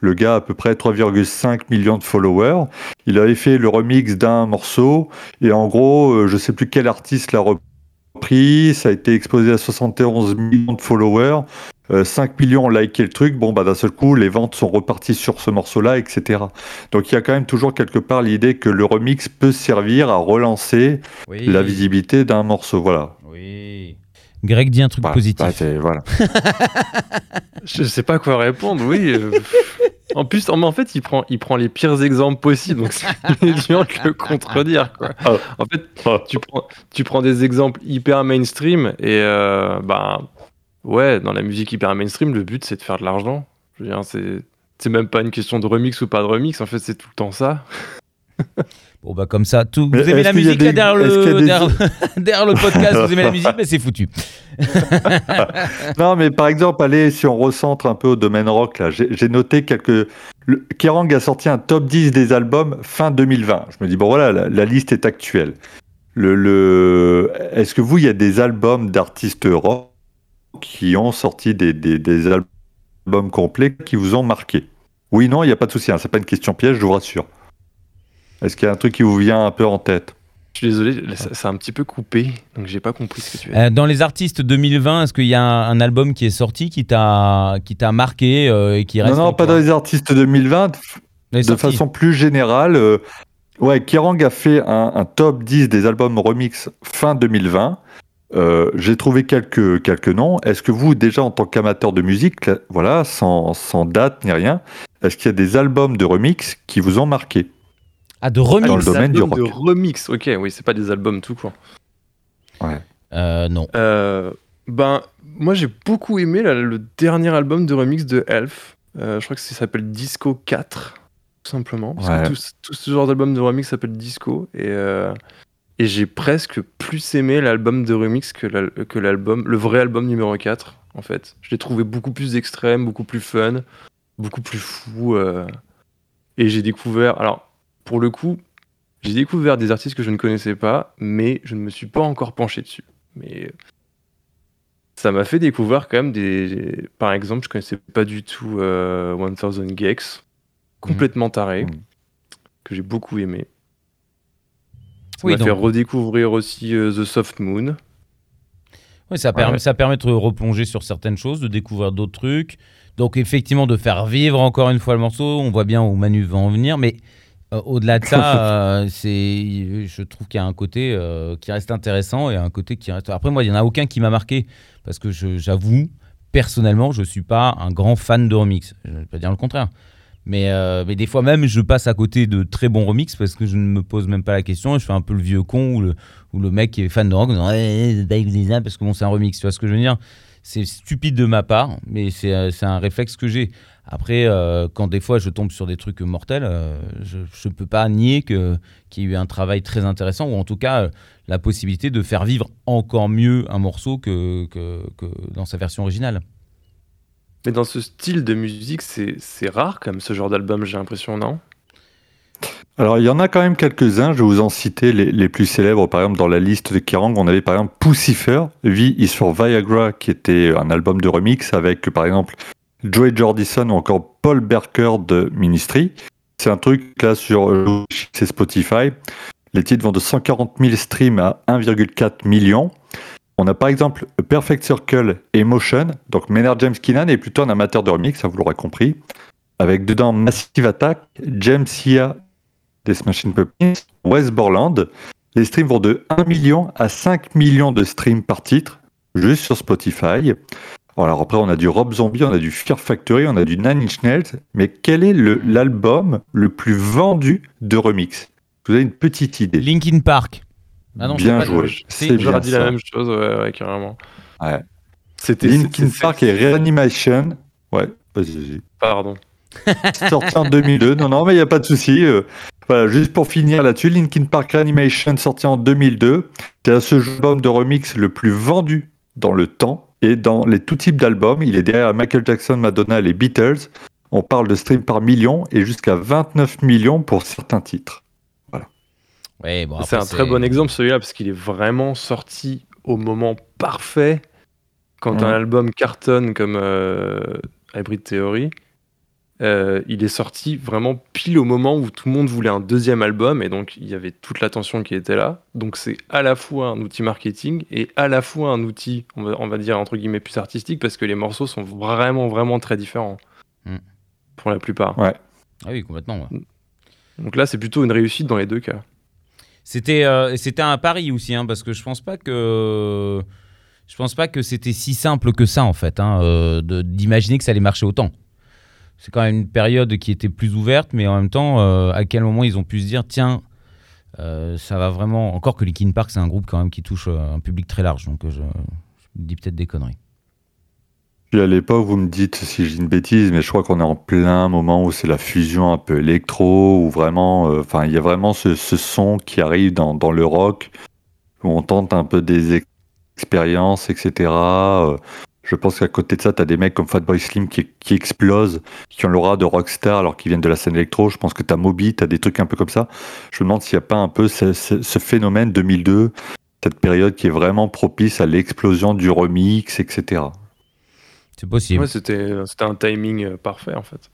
Speaker 6: Le gars a à peu près 3,5 millions de followers. Il avait fait le remix d'un morceau et en gros, euh, je sais plus quel artiste l'a repris. Ça a été exposé à 71 millions de followers. Euh, 5 millions ont liké le truc, bon bah d'un seul coup les ventes sont reparties sur ce morceau-là, etc. Donc il y a quand même toujours quelque part l'idée que le remix peut servir à relancer
Speaker 5: Oui.
Speaker 6: la visibilité d'un morceau, voilà.
Speaker 5: Oui. Greg dit un truc
Speaker 6: Bah,
Speaker 5: positif.
Speaker 6: bah, voilà. [laughs]
Speaker 7: Je sais pas quoi répondre, oui. En plus, en en fait, il prend, il prend les pires exemples possibles, donc c'est [laughs] dur de le contredire. Quoi.
Speaker 6: Ah.
Speaker 7: En fait, tu prends, tu prends des exemples hyper mainstream et euh, bah, ouais, dans la musique hyper mainstream, le but c'est de faire de l'argent. Je veux dire, c'est, c'est même pas une question de remix ou pas de remix, en fait, c'est tout le temps ça. [laughs]
Speaker 5: Bon bah comme ça, tout. Vous aimez la musique là, derrière, le,
Speaker 6: des- [laughs]
Speaker 5: derrière, derrière le podcast, vous aimez la musique, mais c'est foutu. [laughs]
Speaker 6: Non, mais par exemple, allez, si on recentre un peu au domaine rock, là, j'ai noté quelques. Kerrang a sorti un top 10 des albums fin 2020. Je me dis, bon voilà, la, liste est actuelle. Le. Est-ce que vous, il y a des albums d'artistes rock qui ont sorti des, des, des albums complets qui vous ont marqué? Oui, non, il n'y a pas de souci, hein, c'est pas une question piège, je vous rassure. Est-ce qu'il y a un truc qui vous vient un peu en tête?
Speaker 7: Je suis désolé, c'est un petit peu coupé, donc j'ai pas compris ce que tu as dit.
Speaker 5: Euh, dans les artistes 2020, est-ce qu'il y a un, un album qui est sorti qui t'a qui t'a marqué euh, et qui reste
Speaker 6: Non, non, pas dans les artistes 2020.
Speaker 5: Les
Speaker 6: de
Speaker 5: sorties.
Speaker 6: façon plus générale, euh, ouais, Kerrang a fait un, un top 10 des albums remix fin 2020. Euh, J'ai trouvé quelques, quelques noms. Est-ce que vous, déjà en tant qu'amateur de musique, là, voilà, sans, sans date ni rien, est-ce qu'il y a des albums de remix qui vous ont marqué?
Speaker 5: Ah, de remix
Speaker 6: Dans le domaine du rock.
Speaker 7: de remix, ok, oui, c'est pas des albums tout court.
Speaker 5: Euh, Non.
Speaker 7: Euh, ben, moi j'ai beaucoup aimé là, le dernier album de remix de Elf. Euh, je crois que ça s'appelle Disco 4, tout simplement. Parce
Speaker 6: Ouais.
Speaker 7: que tout, tout ce genre d'album de remix s'appelle Disco. Et, euh, et j'ai presque plus aimé l'album de remix que que l'album, le vrai album numéro 4, en fait. Je l'ai trouvé beaucoup plus extrême, beaucoup plus fun, beaucoup plus fou. euh, et j'ai découvert. Alors, pour le coup, j'ai découvert des artistes que je ne connaissais pas, mais je ne me suis pas encore penché dessus. Mais ça m'a fait découvrir quand même des. Par exemple, je connaissais pas du tout euh, 1000 Gex, complètement taré,
Speaker 6: Mhm.
Speaker 7: que j'ai beaucoup aimé. Ça
Speaker 5: Oui,
Speaker 7: m'a fait redécouvrir aussi euh, The Soft Moon.
Speaker 5: Oui, ça permet, ça permet de replonger sur certaines choses, de découvrir d'autres trucs. Donc, effectivement, de faire vivre encore une fois le morceau. On voit bien où Manu va en venir. Mais euh, au-delà de ça, [laughs] euh, c'est, je trouve qu'il y a un côté euh, qui reste intéressant et un côté qui reste. Après, moi, il n'y en a aucun qui m'a marqué. Parce que j'avoue, personnellement, je ne suis pas un grand fan de remix. Je ne vais pas dire le contraire. Mais, mais des fois même, je passe à côté de très bons remix parce que je ne me pose même pas la question et je fais un peu le vieux con ou le, ou le mec qui est fan de rock en disant Eh, parce que bon, c'est un remix. Tu vois ce que je veux dire? C'est stupide de ma part, mais c'est un réflexe que j'ai. Après, euh, quand des fois je tombe sur des trucs mortels, euh, je ne peux pas nier qu'il y a eu un travail très intéressant ou en tout cas euh, la possibilité de faire vivre encore mieux un morceau que, que, que dans sa version originale.
Speaker 7: Mais dans ce style de musique, c'est c'est rare comme ce genre d'album, j'ai l'impression, non?
Speaker 6: Alors, il y en a quand même quelques-uns. Je vais vous en citer les, les plus célèbres. Par exemple, dans la liste de Kerrang, on avait par exemple Pussifer, V is for Viagra, qui était un album de remix avec, par exemple, Joey Jordison ou encore Paul Berker de Ministry. C'est un truc là sur c'est Spotify. Les titres vont de 140 000 streams à 1,4 million. On a par exemple Perfect Circle Emotion. Donc Maynard James Keenan est plutôt un amateur de remix, ça vous l'aurez compris. Avec dedans Massive Attack, James Sia des Smashing Pumpkins, West Borland. Les streams vont de 1 million à 5 millions de streams par titre, juste sur Spotify. Bon, Alors après, on a du Rob Zombie, on a du Fear Factory, on a du Nine Inch Nails. Mais quel est l'album le, plus vendu de remix? Vous avez une petite idée.
Speaker 5: Linkin Park. Ah non,
Speaker 6: Bien joué.
Speaker 5: c'est-
Speaker 6: C'est bien
Speaker 7: J'aurais dit la même chose, ouais, ouais, carrément.
Speaker 6: Ouais.
Speaker 7: C'était.
Speaker 6: Linkin Park et Reanimation. Ouais, vas-y, vas-y.
Speaker 7: Pardon. [laughs]
Speaker 6: sorti en 2002. Non, non, mais il n'y a pas de souci. Euh, voilà, juste pour finir là-dessus, Linkin Park Animation sorti en 2002. C'est à ce album de remix le plus vendu dans le temps et dans les tout types d'albums. Il est derrière Michael Jackson, Madonna et les Beatles. On parle de streams par million et jusqu'à 29 millions pour certains titres.
Speaker 5: Ouais, bon,
Speaker 7: c'est un très bon exemple celui-là parce qu'il est vraiment sorti au moment parfait quand
Speaker 6: Mhm.
Speaker 7: un album cartonne comme euh, Hybrid Theory. Euh, il est sorti vraiment pile au moment où tout le monde voulait un deuxième album et donc il y avait toute l'attention qui était là. Donc c'est à la fois un outil marketing et à la fois un outil, on va, on va dire entre guillemets plus artistique parce que les morceaux sont vraiment vraiment très différents
Speaker 5: Mhm.
Speaker 7: pour la plupart.
Speaker 6: Ouais.
Speaker 5: Ah oui, complètement. ouais.
Speaker 7: Donc là c'est plutôt une réussite dans les deux cas.
Speaker 5: C'était euh, c'était un pari aussi, hein, parce que je pense pas que je pense pas que c'était si simple que ça en fait, hein, euh, de- d'imaginer que ça allait marcher autant. C'est quand même une période qui était plus ouverte, mais en même temps, euh, à quel moment ils ont pu se dire tiens, euh, ça va vraiment. Encore que Linkin Park, c'est un groupe quand même qui touche euh, un public très large, donc je, je dis peut-être des conneries.
Speaker 6: Puis à l'époque, vous me dites si j'ai une bêtise, mais je crois qu'on est en plein moment où c'est la fusion un peu électro, où vraiment, enfin, il y a vraiment ce, son qui arrive dans, le rock, où on tente un peu des ex- expériences, etc. je pense qu'à côté de ça, tu as des mecs comme Fatboy Slim qui, qui explosent, qui ont l'aura de rockstar alors qu'ils viennent de la scène électro. Je pense que tu as Moby, tu as des trucs un peu comme ça. Je me demande s'il n'y a pas un peu ce, ce- ce phénomène 2002, cette période qui est vraiment propice à l'explosion du remix, etc.
Speaker 5: C'est possible.
Speaker 7: Ouais, c'était c'était un timing euh, parfait en fait.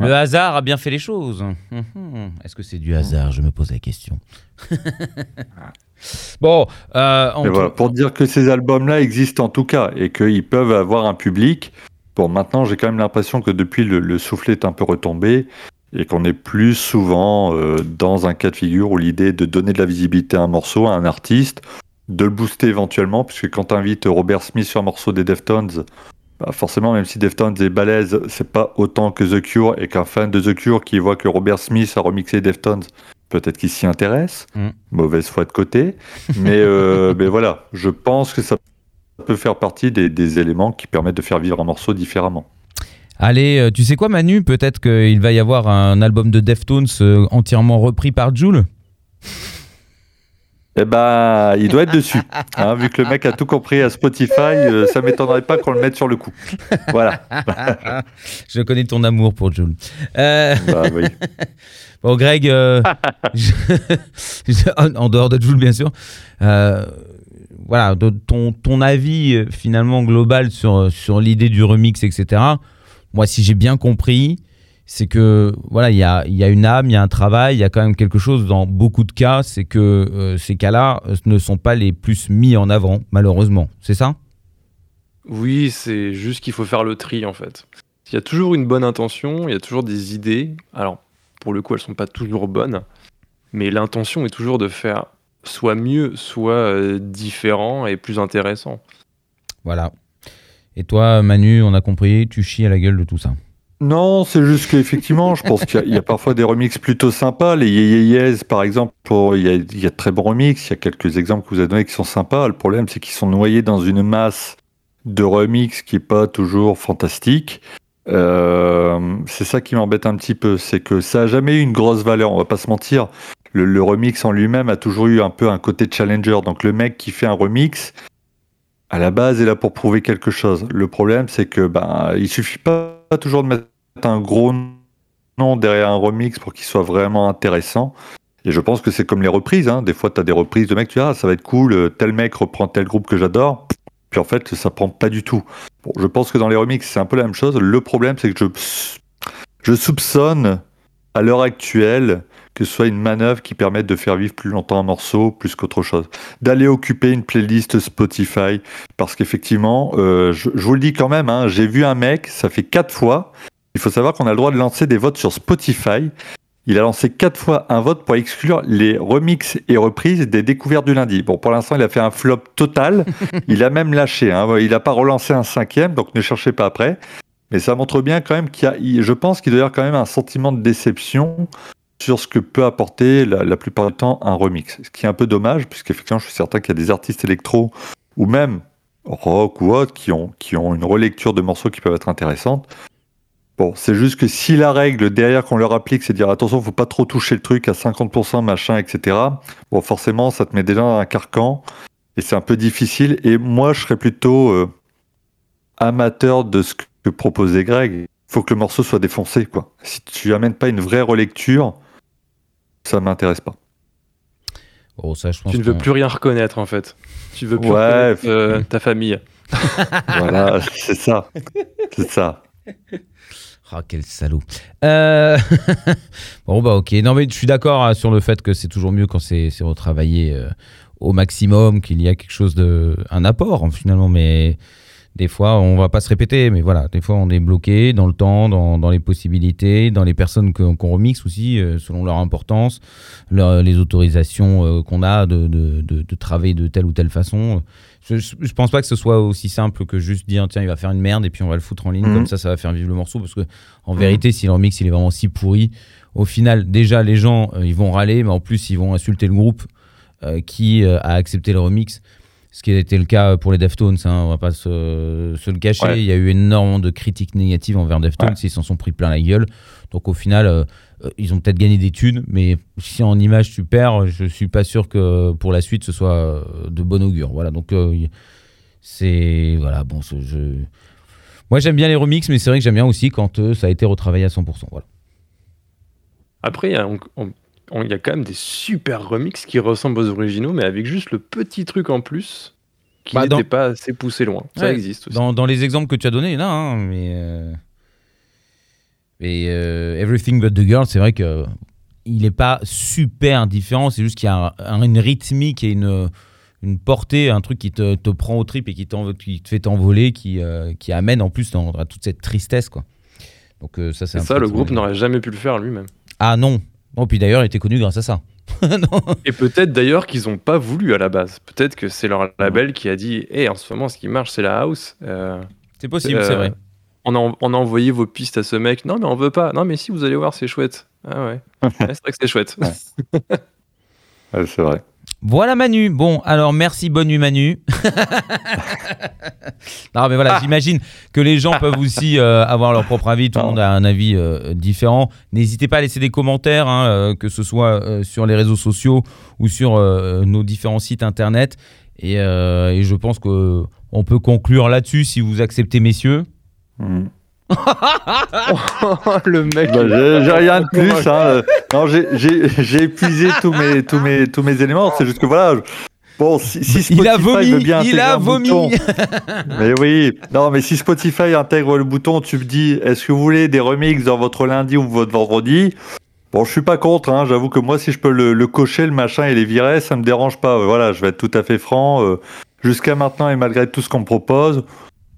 Speaker 5: Le hasard a bien fait les choses. Mhm. Est-ce que c'est du hasard? Je me pose la question. [laughs] bon, euh,
Speaker 6: voilà, pour dire que ces albums-là existent en tout cas et qu'ils peuvent avoir un public. Bon, maintenant, j'ai quand même l'impression que depuis le, le soufflet est un peu retombé et qu'on est plus souvent euh, dans un cas de figure où l'idée est de donner de la visibilité à un morceau, à un artiste, de le booster éventuellement, puisque quand tu invites Robert Smith sur un morceau des Deftones, bah forcément, même si Deftones est balèze, c'est pas autant que The Cure et qu'un fan de The Cure qui voit que Robert Smith a remixé Deftones, peut-être qu'il s'y intéresse.
Speaker 5: Mm.
Speaker 6: Mauvaise foi de côté. Mais, euh, [laughs] mais voilà, je pense que ça peut faire partie des, des éléments qui permettent de faire vivre un morceau différemment.
Speaker 5: Allez, euh, tu sais quoi Manu? Peut-être qu'il va y avoir un album de Deftones euh, entièrement repris par Jules
Speaker 6: Eh ben, il doit être dessus. hein, vu que le mec a tout compris à Spotify, euh, ça m'étonnerait pas qu'on le mette sur le coup. Voilà. [laughs]
Speaker 5: Je connais ton amour pour Jules. Euh,
Speaker 6: Bah oui. [laughs]
Speaker 5: bon, Greg, euh, [laughs] je- je- en- dehors de Jules, bien sûr, euh, voilà, de ton, ton avis euh, finalement global sur, sur l'idée du remix, etc. Moi, si j'ai bien compris, c'est que voilà, il y a, il y a une âme, il y a un travail, il y a quand même quelque chose dans beaucoup de cas, c'est que euh, ces cas-là ne sont pas les plus mis en avant, malheureusement. C'est ça?
Speaker 7: Oui, c'est juste qu'il faut faire le tri en fait. Il y a toujours une bonne intention, il y a toujours des idées. Alors, pour le coup, elles sont pas toujours bonnes, mais l'intention est toujours de faire soit mieux, soit euh, différent et plus intéressant.
Speaker 5: Voilà. Et toi, Manu, on a compris, tu chies à la gueule de tout ça.
Speaker 6: Non, c'est juste qu'effectivement, je pense qu'il y a- il y, a parfois des remixes plutôt sympas. Les Yé Yé Yes, par exemple, pour- il y, a, il y a de très bons remixes. Il y a quelques exemples que vous avez donnés qui sont sympas. Le problème, c'est qu'ils sont noyés dans une masse de remixes qui est pas toujours fantastique. Euh, c'est ça qui m'embête un petit peu, c'est que ça a jamais eu une grosse valeur. On va pas se mentir. Le, remix en lui-même a toujours eu un peu un côté challenger. Donc le mec qui fait un remix, à la base, est là pour prouver quelque chose. Le problème, c'est que ben, il suffit pas toujours de mettre un gros nom derrière un remix pour qu'il soit vraiment intéressant. Et je pense que c'est comme les reprises. Hein. Des fois, tu as des reprises de mecs, tu dis, ah, ça va être cool, euh, tel mec reprend tel groupe que j'adore. Puis en fait, ça prend pas du tout. Bon, je pense que dans les remixes, c'est un peu la même chose. Le problème, c'est que je, soupçonne à l'heure actuelle que ce soit une manœuvre qui permette de faire vivre plus longtemps un morceau, plus qu'autre chose. D'aller occuper une playlist Spotify. Parce qu'effectivement, euh, je, je vous le dis quand même, hein, j'ai vu un mec, ça fait quatre fois. Il faut savoir qu'on a le droit de lancer des votes sur Spotify. Il a lancé quatre fois un vote pour exclure les remixes et reprises des découvertes du lundi. Bon, pour l'instant, il a fait un flop total. [laughs] il a même lâché. Hein. Il n'a pas relancé un cinquième, donc ne cherchez pas après. Mais ça montre bien quand même qu'il y a, je pense qu'il doit y avoir quand même un sentiment de déception sur ce que peut apporter la, la plupart du temps un remix. Ce qui est un peu dommage, puisqu'effectivement, je suis certain qu'il y a des artistes électro ou même rock ou autres qui ont, qui ont une relecture de morceaux qui peuvent être intéressantes. Bon, c'est juste que si la règle derrière qu'on leur applique, c'est de dire attention, faut pas trop toucher le truc à 50%, machin, etc. Bon, forcément, ça te met déjà dans un carcan et c'est un peu difficile. Et moi, je serais plutôt euh, amateur de ce que proposait Greg. Faut que le morceau soit défoncé, quoi. Si tu amènes pas une vraie relecture, ça m'intéresse pas.
Speaker 5: Oh, ça, je pense
Speaker 7: Tu ne veux plus rien reconnaître en fait. Tu veux plus
Speaker 6: Ouais.
Speaker 7: reconnaître euh, ta famille.
Speaker 6: Voilà, [laughs] c'est ça. C'est ça.
Speaker 5: Ah, [laughs] quel salaud. Euh, [laughs] bon, bah, ok. Non, mais je suis d'accord hein, sur le fait que c'est toujours mieux quand c'est c'est retravaillé euh, au maximum, qu'il y a quelque chose de. un apport, hein, finalement. Mais des fois, on va pas se répéter, mais voilà, des fois, on est bloqué dans le temps, dans, dans les possibilités, dans les personnes qu'on remixe aussi, euh, selon leur importance, leur- les autorisations euh, qu'on a de, de, de, de travailler de telle ou telle façon. Je, je, pense pas que ce soit aussi simple que juste dire tiens il va faire une merde et puis on va le foutre en ligne
Speaker 6: Mhm.
Speaker 5: comme ça ça va faire vivre le morceau parce que en vérité si le remix il est vraiment si pourri au final déjà les gens euh, ils vont râler mais en plus ils vont insulter le groupe qui a accepté le remix ce qui a été le cas pour les Deftones hein, on va pas se, se le cacher
Speaker 6: Ouais.
Speaker 5: il y a eu énormément de critiques négatives envers Deftones
Speaker 6: Ouais.
Speaker 5: ils s'en sont pris plein la gueule donc au final euh, euh, ils ont peut-être gagné des thunes, mais si en image tu perds, je suis pas sûr que pour la suite ce soit euh, de bon augure. Voilà, donc euh, c'est voilà bon. ce-. Moi j'aime bien les remixes, mais c'est vrai que j'aime bien aussi quand euh, ça a été retravaillé à 100%. Voilà.
Speaker 7: Après, on- on- il y a quand même des super remixes qui ressemblent aux originaux, mais avec juste le petit truc en plus qui
Speaker 5: Bah, dans-
Speaker 7: n'était pas assez poussé loin. Ça existe aussi.
Speaker 5: Dans, dans les exemples que tu as donnés, il y en a, hein, mais euh, et euh, Everything But the Girl, c'est vrai que il n'est pas super différent. C'est juste qu'il y a un- une rythmique et une une portée, un truc qui te, te prend au trip et qui, te fait t'envoler, qui, euh, qui amène en plus dans, à toute cette tristesse. Quoi. Donc euh, ça, c'est
Speaker 7: le groupe n'aurait jamais pu le faire lui-même.
Speaker 5: Ah non. Bon, puis d'ailleurs, il était connu grâce à ça. [laughs] Non.
Speaker 7: Et peut-être d'ailleurs qu'ils n'ont pas voulu à la base. Peut-être que c'est leur label qui a dit Hé, en ce moment, ce qui marche, c'est la house. Euh,
Speaker 5: C'est possible,
Speaker 7: Euh,
Speaker 5: c'est vrai.
Speaker 7: on, a, on a envoyé vos pistes à ce mec. Non, mais on veut pas. Non, mais si, vous allez voir, c'est chouette. Ah ouais. [laughs] Ouais, c'est vrai que c'est chouette.
Speaker 6: Ouais, [laughs] c'est vrai.
Speaker 5: Voilà Manu. Bon, alors merci, bonne nuit Manu. [laughs] non, mais voilà, j'imagine que les gens peuvent aussi euh, avoir leur propre avis. Tout le monde a un avis euh, différent. N'hésitez pas à laisser des commentaires, hein, euh, que ce soit euh, sur les réseaux sociaux ou sur euh, nos différents sites internet. Et, euh, et je pense que on peut conclure là-dessus si vous acceptez, messieurs.
Speaker 6: Mhm. [laughs]
Speaker 7: le mec.
Speaker 6: Bah, j'ai rien de plus. hein. Non, j'ai- épuisé tous mes, tous, mes, tous mes éléments. C'est juste que voilà. Bon, si, si
Speaker 5: il a
Speaker 6: Spotify
Speaker 5: vomi,
Speaker 6: veut bien
Speaker 5: il a
Speaker 6: un
Speaker 5: vomi.
Speaker 6: bouton- [laughs] mais oui, non, mais si Spotify intègre le bouton, tu me dis, est-ce que vous voulez des remixes dans votre lundi ou votre vendredi? Bon, je suis pas contre. Hein. J'avoue que moi, si je peux le, le cocher, le machin et les virer, ça me dérange pas. Voilà, je vais être tout à fait franc. euh, Jusqu'à maintenant et malgré tout ce qu'on me propose,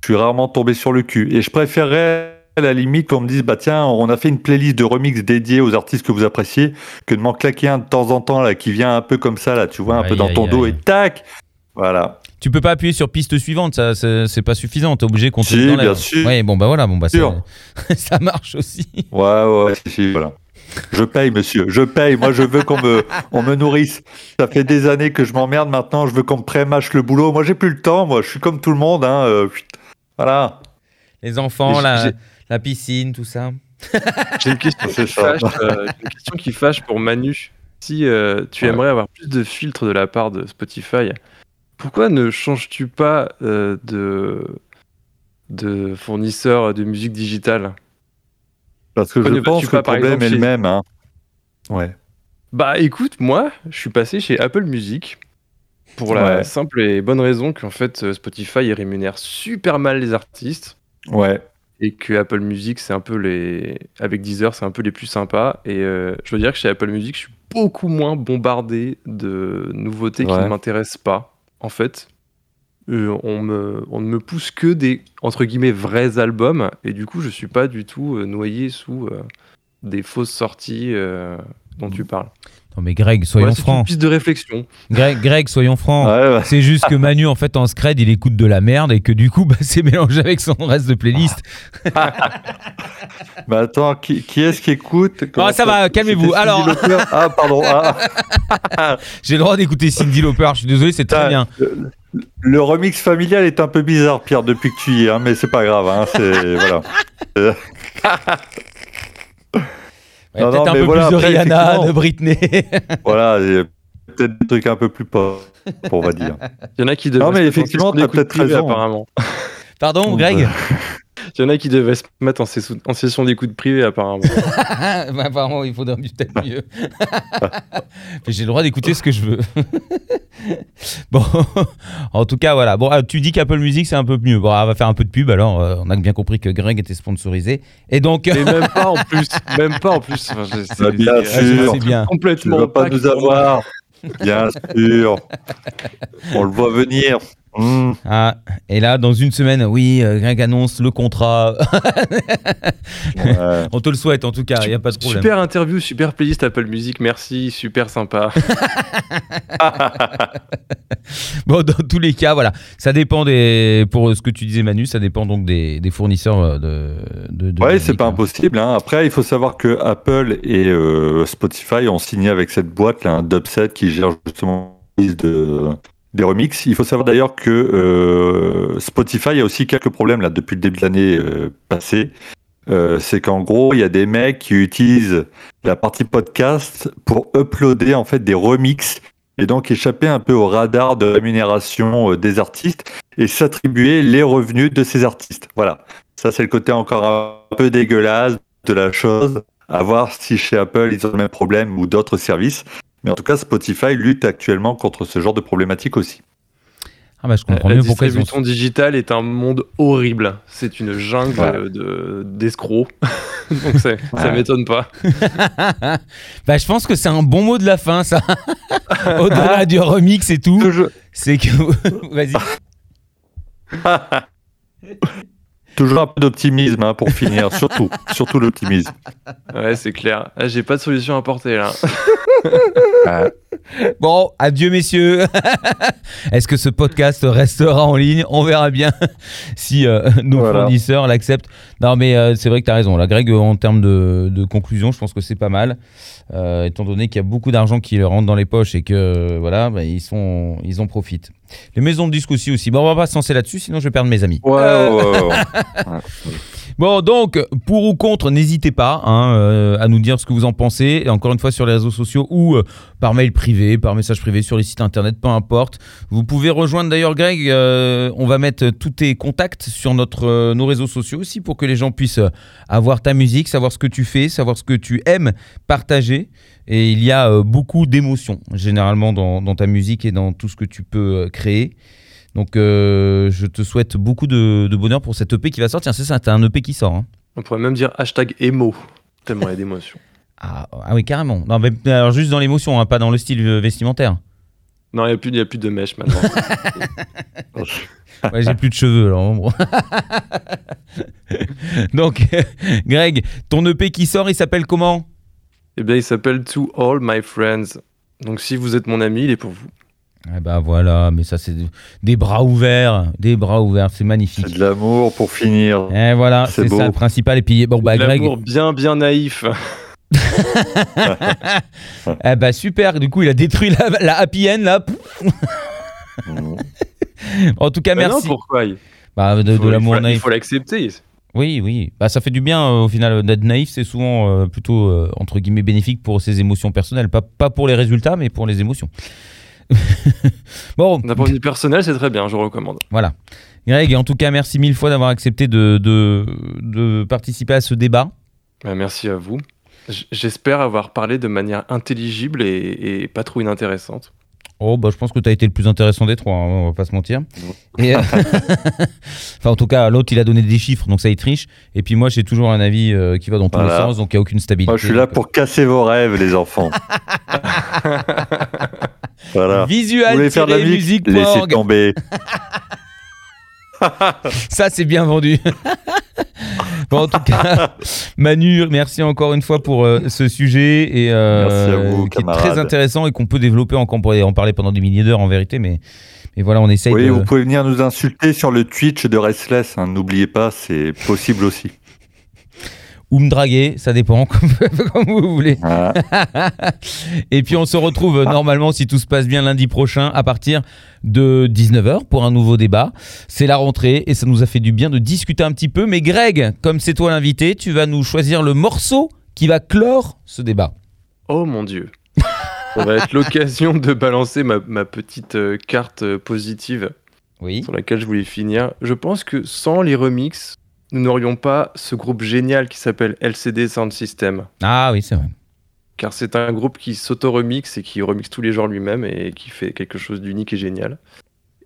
Speaker 6: je suis rarement tombé sur le cul. Et je préférerais à la limite qu'on me dise bah tiens on a fait une playlist de remix dédiée aux artistes que vous appréciez que de m'en claquer un de temps en temps là qui vient un peu comme ça là tu vois un
Speaker 5: Aïe,
Speaker 6: peu dans ton
Speaker 5: aïe,
Speaker 6: dos et tac voilà
Speaker 5: Tu peux pas appuyer sur piste suivante, ça c'est pas suffisant. T'es obligé qu'on te
Speaker 6: Si,
Speaker 5: dans
Speaker 6: bien sûr.
Speaker 5: Ouais, bon bah voilà, bon bah
Speaker 6: Sûr.
Speaker 5: ça, [laughs] ça marche aussi.
Speaker 6: ouais ouais si, si, voilà je paye monsieur je paye moi je veux qu'on me on me nourrisse ça fait des années que je m'emmerde maintenant je veux qu'on me pré-mâche le boulot moi j'ai plus le temps moi je suis comme tout le monde hein euh. Voilà
Speaker 5: Les enfants,
Speaker 7: J'ai-
Speaker 5: la, piscine, tout ça. [laughs]
Speaker 7: J'ai une question
Speaker 6: C'est
Speaker 7: qui
Speaker 6: ça.
Speaker 7: fâche, euh, une question qui fâche pour Manu. Si euh, tu
Speaker 6: Ouais.
Speaker 7: aimerais avoir plus de filtres de la part de Spotify, pourquoi ne changes-tu pas euh, de, de fournisseur de musique digitale?
Speaker 6: Parce que
Speaker 7: Pourquoi
Speaker 6: je pense que le problème
Speaker 7: exemple,
Speaker 6: est le même hein ouais
Speaker 7: Bah écoute, moi, je suis passé chez Apple Music pour la
Speaker 6: Ouais.
Speaker 7: simple et bonne raison qu'en fait euh, Spotify rémunère super mal les artistes.
Speaker 6: Ouais.
Speaker 7: Et que Apple Music c'est un peu les avec Deezer c'est un peu les plus sympas. Et euh, je veux dire que chez Apple Music je suis beaucoup moins bombardé de nouveautés qui ne m'intéressent pas. En fait Euh, on me on ne me pousse que des entre guillemets vrais albums. Et du coup je suis pas du tout euh, noyé sous euh, des fausses sorties dont tu parles.
Speaker 5: Non mais Greg, soyons
Speaker 7: Voilà, c'est une
Speaker 5: francs.
Speaker 7: piste de réflexion.
Speaker 5: Greg, Greg, soyons francs.
Speaker 6: ouais, ouais.
Speaker 5: C'est juste que Manu, en fait, en scred, il écoute de la merde et que du coup, bah, [laughs] c'est mélangé avec son reste de playlist.
Speaker 6: Mais [laughs] attends, qui, qui est-ce qui écoute?
Speaker 5: Ah, ça va, calmez-vous. Alors-
Speaker 6: Ah, pardon. ah. [laughs]
Speaker 5: J'ai le droit d'écouter Cindy Lauper, je suis désolé, c'est très bien.
Speaker 6: Le, le remix familial est un peu bizarre, Pierre, depuis que tu y es, hein, mais c'est pas grave. Hein, c'est voilà.
Speaker 5: Ouais,
Speaker 6: Non,
Speaker 5: Peut-être
Speaker 6: non,
Speaker 5: un peu
Speaker 6: voilà,
Speaker 5: plus de
Speaker 6: après,
Speaker 5: Rihanna, de Britney. [laughs]
Speaker 6: voilà, il y a peut-être des trucs un peu plus pop, on va dire.
Speaker 7: Il y en a qui devraient
Speaker 6: Non, mais effectivement,
Speaker 7: sur des
Speaker 6: peut-être raison.
Speaker 7: apparemment.
Speaker 5: Pardon, Greg
Speaker 7: Il y en a qui devaient se mettre en, session- en session d'écoute privée, apparemment. [laughs]
Speaker 5: Bah, apparemment, il faudrait peut-être mieux. [laughs] Mais J'ai le droit d'écouter ce que je veux. [laughs] bon, en tout cas, voilà. Bon, ah, tu dis qu'Apple Music c'est un peu mieux. Bon, on va faire un peu de pub. Alors, euh, on a bien compris que Greg était sponsorisé. Et donc,
Speaker 7: Et même pas en plus. Même pas en plus. Enfin,
Speaker 6: Bah, bien sûr.
Speaker 5: c'est bien.
Speaker 6: Tu
Speaker 7: Complètement.
Speaker 6: ne vas pas nous avoir. Bien sûr. On le voit venir. Hmm.
Speaker 5: Ah, et là, dans une semaine, oui, euh, Greg annonce le contrat. [laughs]
Speaker 6: Ouais.
Speaker 5: on te le souhaite en tout cas, il n'y a pas de problème.
Speaker 7: Super interview, super playlist Apple Music, merci, super sympa. [laughs]
Speaker 5: Bon, dans tous les cas, voilà, ça dépend des. Pour ce que tu disais, Manu, ça dépend donc des, des fournisseurs euh, de. de, de
Speaker 6: Ouais, c'est pas
Speaker 5: hein.
Speaker 6: impossible. hein. Après, il faut savoir que Apple et euh, Spotify ont signé avec cette boîte, là, un Dubset, qui gère justement de, des remixes. Il faut savoir d'ailleurs que euh, Spotify a aussi quelques problèmes là depuis le début de l'année euh, passée. Euh, c'est qu'en gros, il y a des mecs qui utilisent la partie podcast pour uploader en fait des remixes et donc échapper un peu au radar de rémunération des artistes et s'attribuer les revenus de ces artistes. Voilà. Ça, c'est le côté encore un peu dégueulasse de la chose. À voir si chez Apple, ils ont le même problème ou d'autres services. Mais en tout cas, Spotify lutte actuellement contre ce genre de problématique aussi.
Speaker 5: Ah bah je comprends
Speaker 7: La
Speaker 5: mieux pourquoi ils ont.
Speaker 7: distribution digitale est un monde horrible. C'est une jungle
Speaker 6: Ouais.
Speaker 7: de d'escrocs. [laughs] Donc c'est- ça
Speaker 6: Ouais.
Speaker 7: m'étonne pas. [laughs]
Speaker 5: bah je pense que c'est un bon mot de la fin, ça. [laughs] Au-delà du remix et tout, c'est que. Vas-y.
Speaker 6: Toujours un peu d'optimisme hein, pour finir, [laughs] surtout, surtout l'optimisme.
Speaker 7: Ouais, c'est clair. Ah, J'ai pas de solution à porter là. [laughs]
Speaker 5: Bon, adieu messieurs. [laughs] Est-ce que ce podcast restera en ligne? On verra bien si euh, nos
Speaker 6: Voilà.
Speaker 5: fournisseurs l'acceptent. Non, mais euh, c'est vrai que tu as raison. Là, Greg, en termes de, de conclusion, je pense que c'est pas mal. Euh, étant donné qu'il y a beaucoup d'argent qui leur rentre dans les poches et que euh, voilà, bah, ils, sont, ils en profitent. Les maisons de disques aussi, aussi. Bon, on va pas se lancer là-dessus, sinon je vais perdre mes amis.
Speaker 6: Ouais,
Speaker 5: Euh,
Speaker 6: ouais, ouais, [laughs] ouais.
Speaker 5: Bon, donc, pour ou contre, n'hésitez pas hein, euh, à nous dire ce que vous en pensez. Et encore une fois, sur les réseaux sociaux ou euh, par mail privé, par message privé, sur les sites internet, peu importe. Vous pouvez rejoindre d'ailleurs Greg. euh, on va mettre tous tes contacts sur notre, nos réseaux sociaux aussi pour que les gens puissent avoir ta musique, savoir ce que tu fais, savoir ce que tu aimes partager. Et il y a euh, beaucoup d'émotions, généralement, dans, dans ta musique et dans tout ce que tu peux euh, créer. Donc, euh, je te souhaite beaucoup de, de bonheur pour cette EP qui va sortir. C'est ça, t'as un EP qui sort. hein.
Speaker 7: On pourrait même dire hashtag émo. Tellement il y a d'émotions. [laughs]
Speaker 5: Ah, ah oui, carrément. Non, mais alors juste dans l'émotion, hein, pas dans le style vestimentaire.
Speaker 7: Non, il n'y a, plus- a de mèche maintenant. [laughs]
Speaker 5: Ouais, j'ai plus de cheveux, alors. bon. [laughs] Donc, Greg, ton EP qui sort, il s'appelle comment?
Speaker 7: Eh bien, il s'appelle To All My Friends. Donc si vous êtes mon ami, il est pour vous.
Speaker 5: Eh ben voilà, mais ça, c'est des bras ouverts. Des bras ouverts, c'est magnifique.
Speaker 6: C'est de l'amour pour finir.
Speaker 5: Et voilà,
Speaker 6: C'est
Speaker 5: ça le principal. Et puis, bon, bah,
Speaker 7: De
Speaker 5: Greg.
Speaker 7: L'amour bien, bien naïf. [laughs]
Speaker 5: Eh bah, super. Du coup, il a détruit la, la happy end, là.
Speaker 6: Mmh.
Speaker 5: En tout cas,
Speaker 7: Mais non,
Speaker 5: merci.
Speaker 7: pourquoi? Il
Speaker 5: Bah, de, de l'amour
Speaker 7: il faut- Il
Speaker 5: naïf.
Speaker 7: faut l'accepter.
Speaker 5: Oui, oui. Bah, ça fait du bien euh, au final d'être naïf. C'est souvent euh, plutôt euh, entre guillemets bénéfique pour ses émotions personnelles, pas, pas pour les résultats, mais pour les émotions. [laughs] bon,
Speaker 7: D'un point de vue personnel, c'est très bien, je recommande.
Speaker 5: voilà. Greg, en tout cas, merci mille fois d'avoir accepté de, de, de participer à ce débat.
Speaker 7: Bah, merci à vous. J'espère avoir parlé de manière intelligible et, et pas trop inintéressante.
Speaker 5: Oh, bah, je pense que tu as été le plus intéressant des trois, hein, on va pas se mentir. Et, euh, [laughs] enfin, en tout cas, l'autre, il a donné des chiffres, donc ça, il triche. Et puis moi, j'ai toujours un avis euh, qui va dans tous les sens, donc il n'y a aucune stabilité.
Speaker 6: Moi, je suis là pour casser vos rêves, les enfants. [laughs] voilà. Vous voulez faire de la musique Laissez
Speaker 5: Visual-musique.org.
Speaker 6: tomber. [laughs]
Speaker 5: Ça, c'est bien vendu. Bon, en tout cas, [laughs] Manu, merci encore une fois pour euh, ce sujet et euh,
Speaker 6: vous,
Speaker 5: qui est très intéressant et qu'on peut développer encore. On pourrait en parler pendant des milliers d'heures en vérité, mais, mais voilà, on essaye
Speaker 6: Oui,
Speaker 5: de.
Speaker 6: vous pouvez venir nous insulter sur le Twitch de Restless. hein. N'oubliez pas, c'est possible aussi.
Speaker 5: Ou me draguer, ça dépend, [laughs] comme, vous voulez.
Speaker 6: Voilà.
Speaker 5: Et puis on se retrouve euh, normalement, si tout se passe bien, lundi prochain à partir de 19h pour un nouveau débat. C'est la rentrée et ça nous a fait du bien de discuter un petit peu. Mais Greg, comme c'est toi l'invité, tu vas nous choisir le morceau qui va clore ce débat.
Speaker 7: Oh mon dieu. Ça va être l'occasion de balancer ma, ma petite euh, carte euh, positive
Speaker 5: Oui.
Speaker 7: sur laquelle je voulais finir. Je pense que sans les remixes, nous n'aurions pas ce groupe génial qui s'appelle LCD Sound System.
Speaker 5: Ah oui, c'est vrai.
Speaker 7: Car c'est un groupe qui s'auto-remixe et qui remixe tous les genres lui-même et qui fait quelque chose d'unique et génial.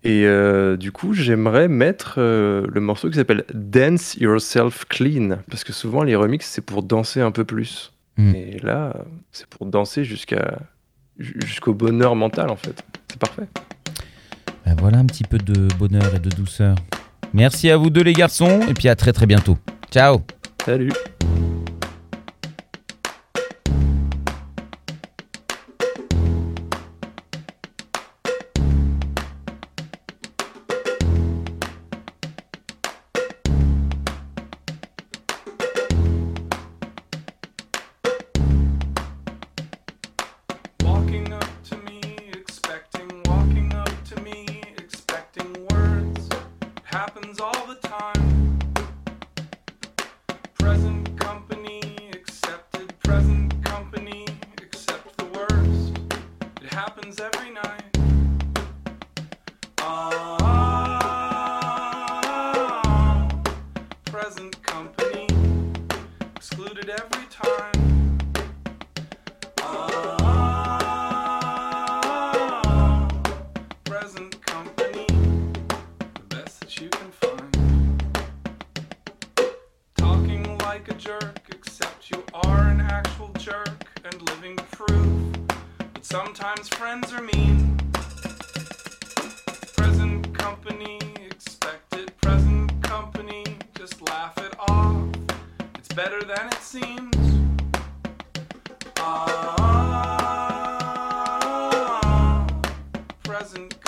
Speaker 7: Et euh, du coup, j'aimerais mettre euh, le morceau qui s'appelle Dance Yourself Clean. Parce que souvent, les remixes, c'est pour danser un peu plus.
Speaker 5: Mm.
Speaker 7: Et là, c'est pour danser jusqu'à jusqu'au bonheur mental, en fait. C'est parfait.
Speaker 5: Ben voilà un petit peu de bonheur et de douceur. Merci à vous deux les garçons et puis à très très bientôt. Ciao
Speaker 7: Salut
Speaker 1: laugh it off. It's better than it seems. Ah, present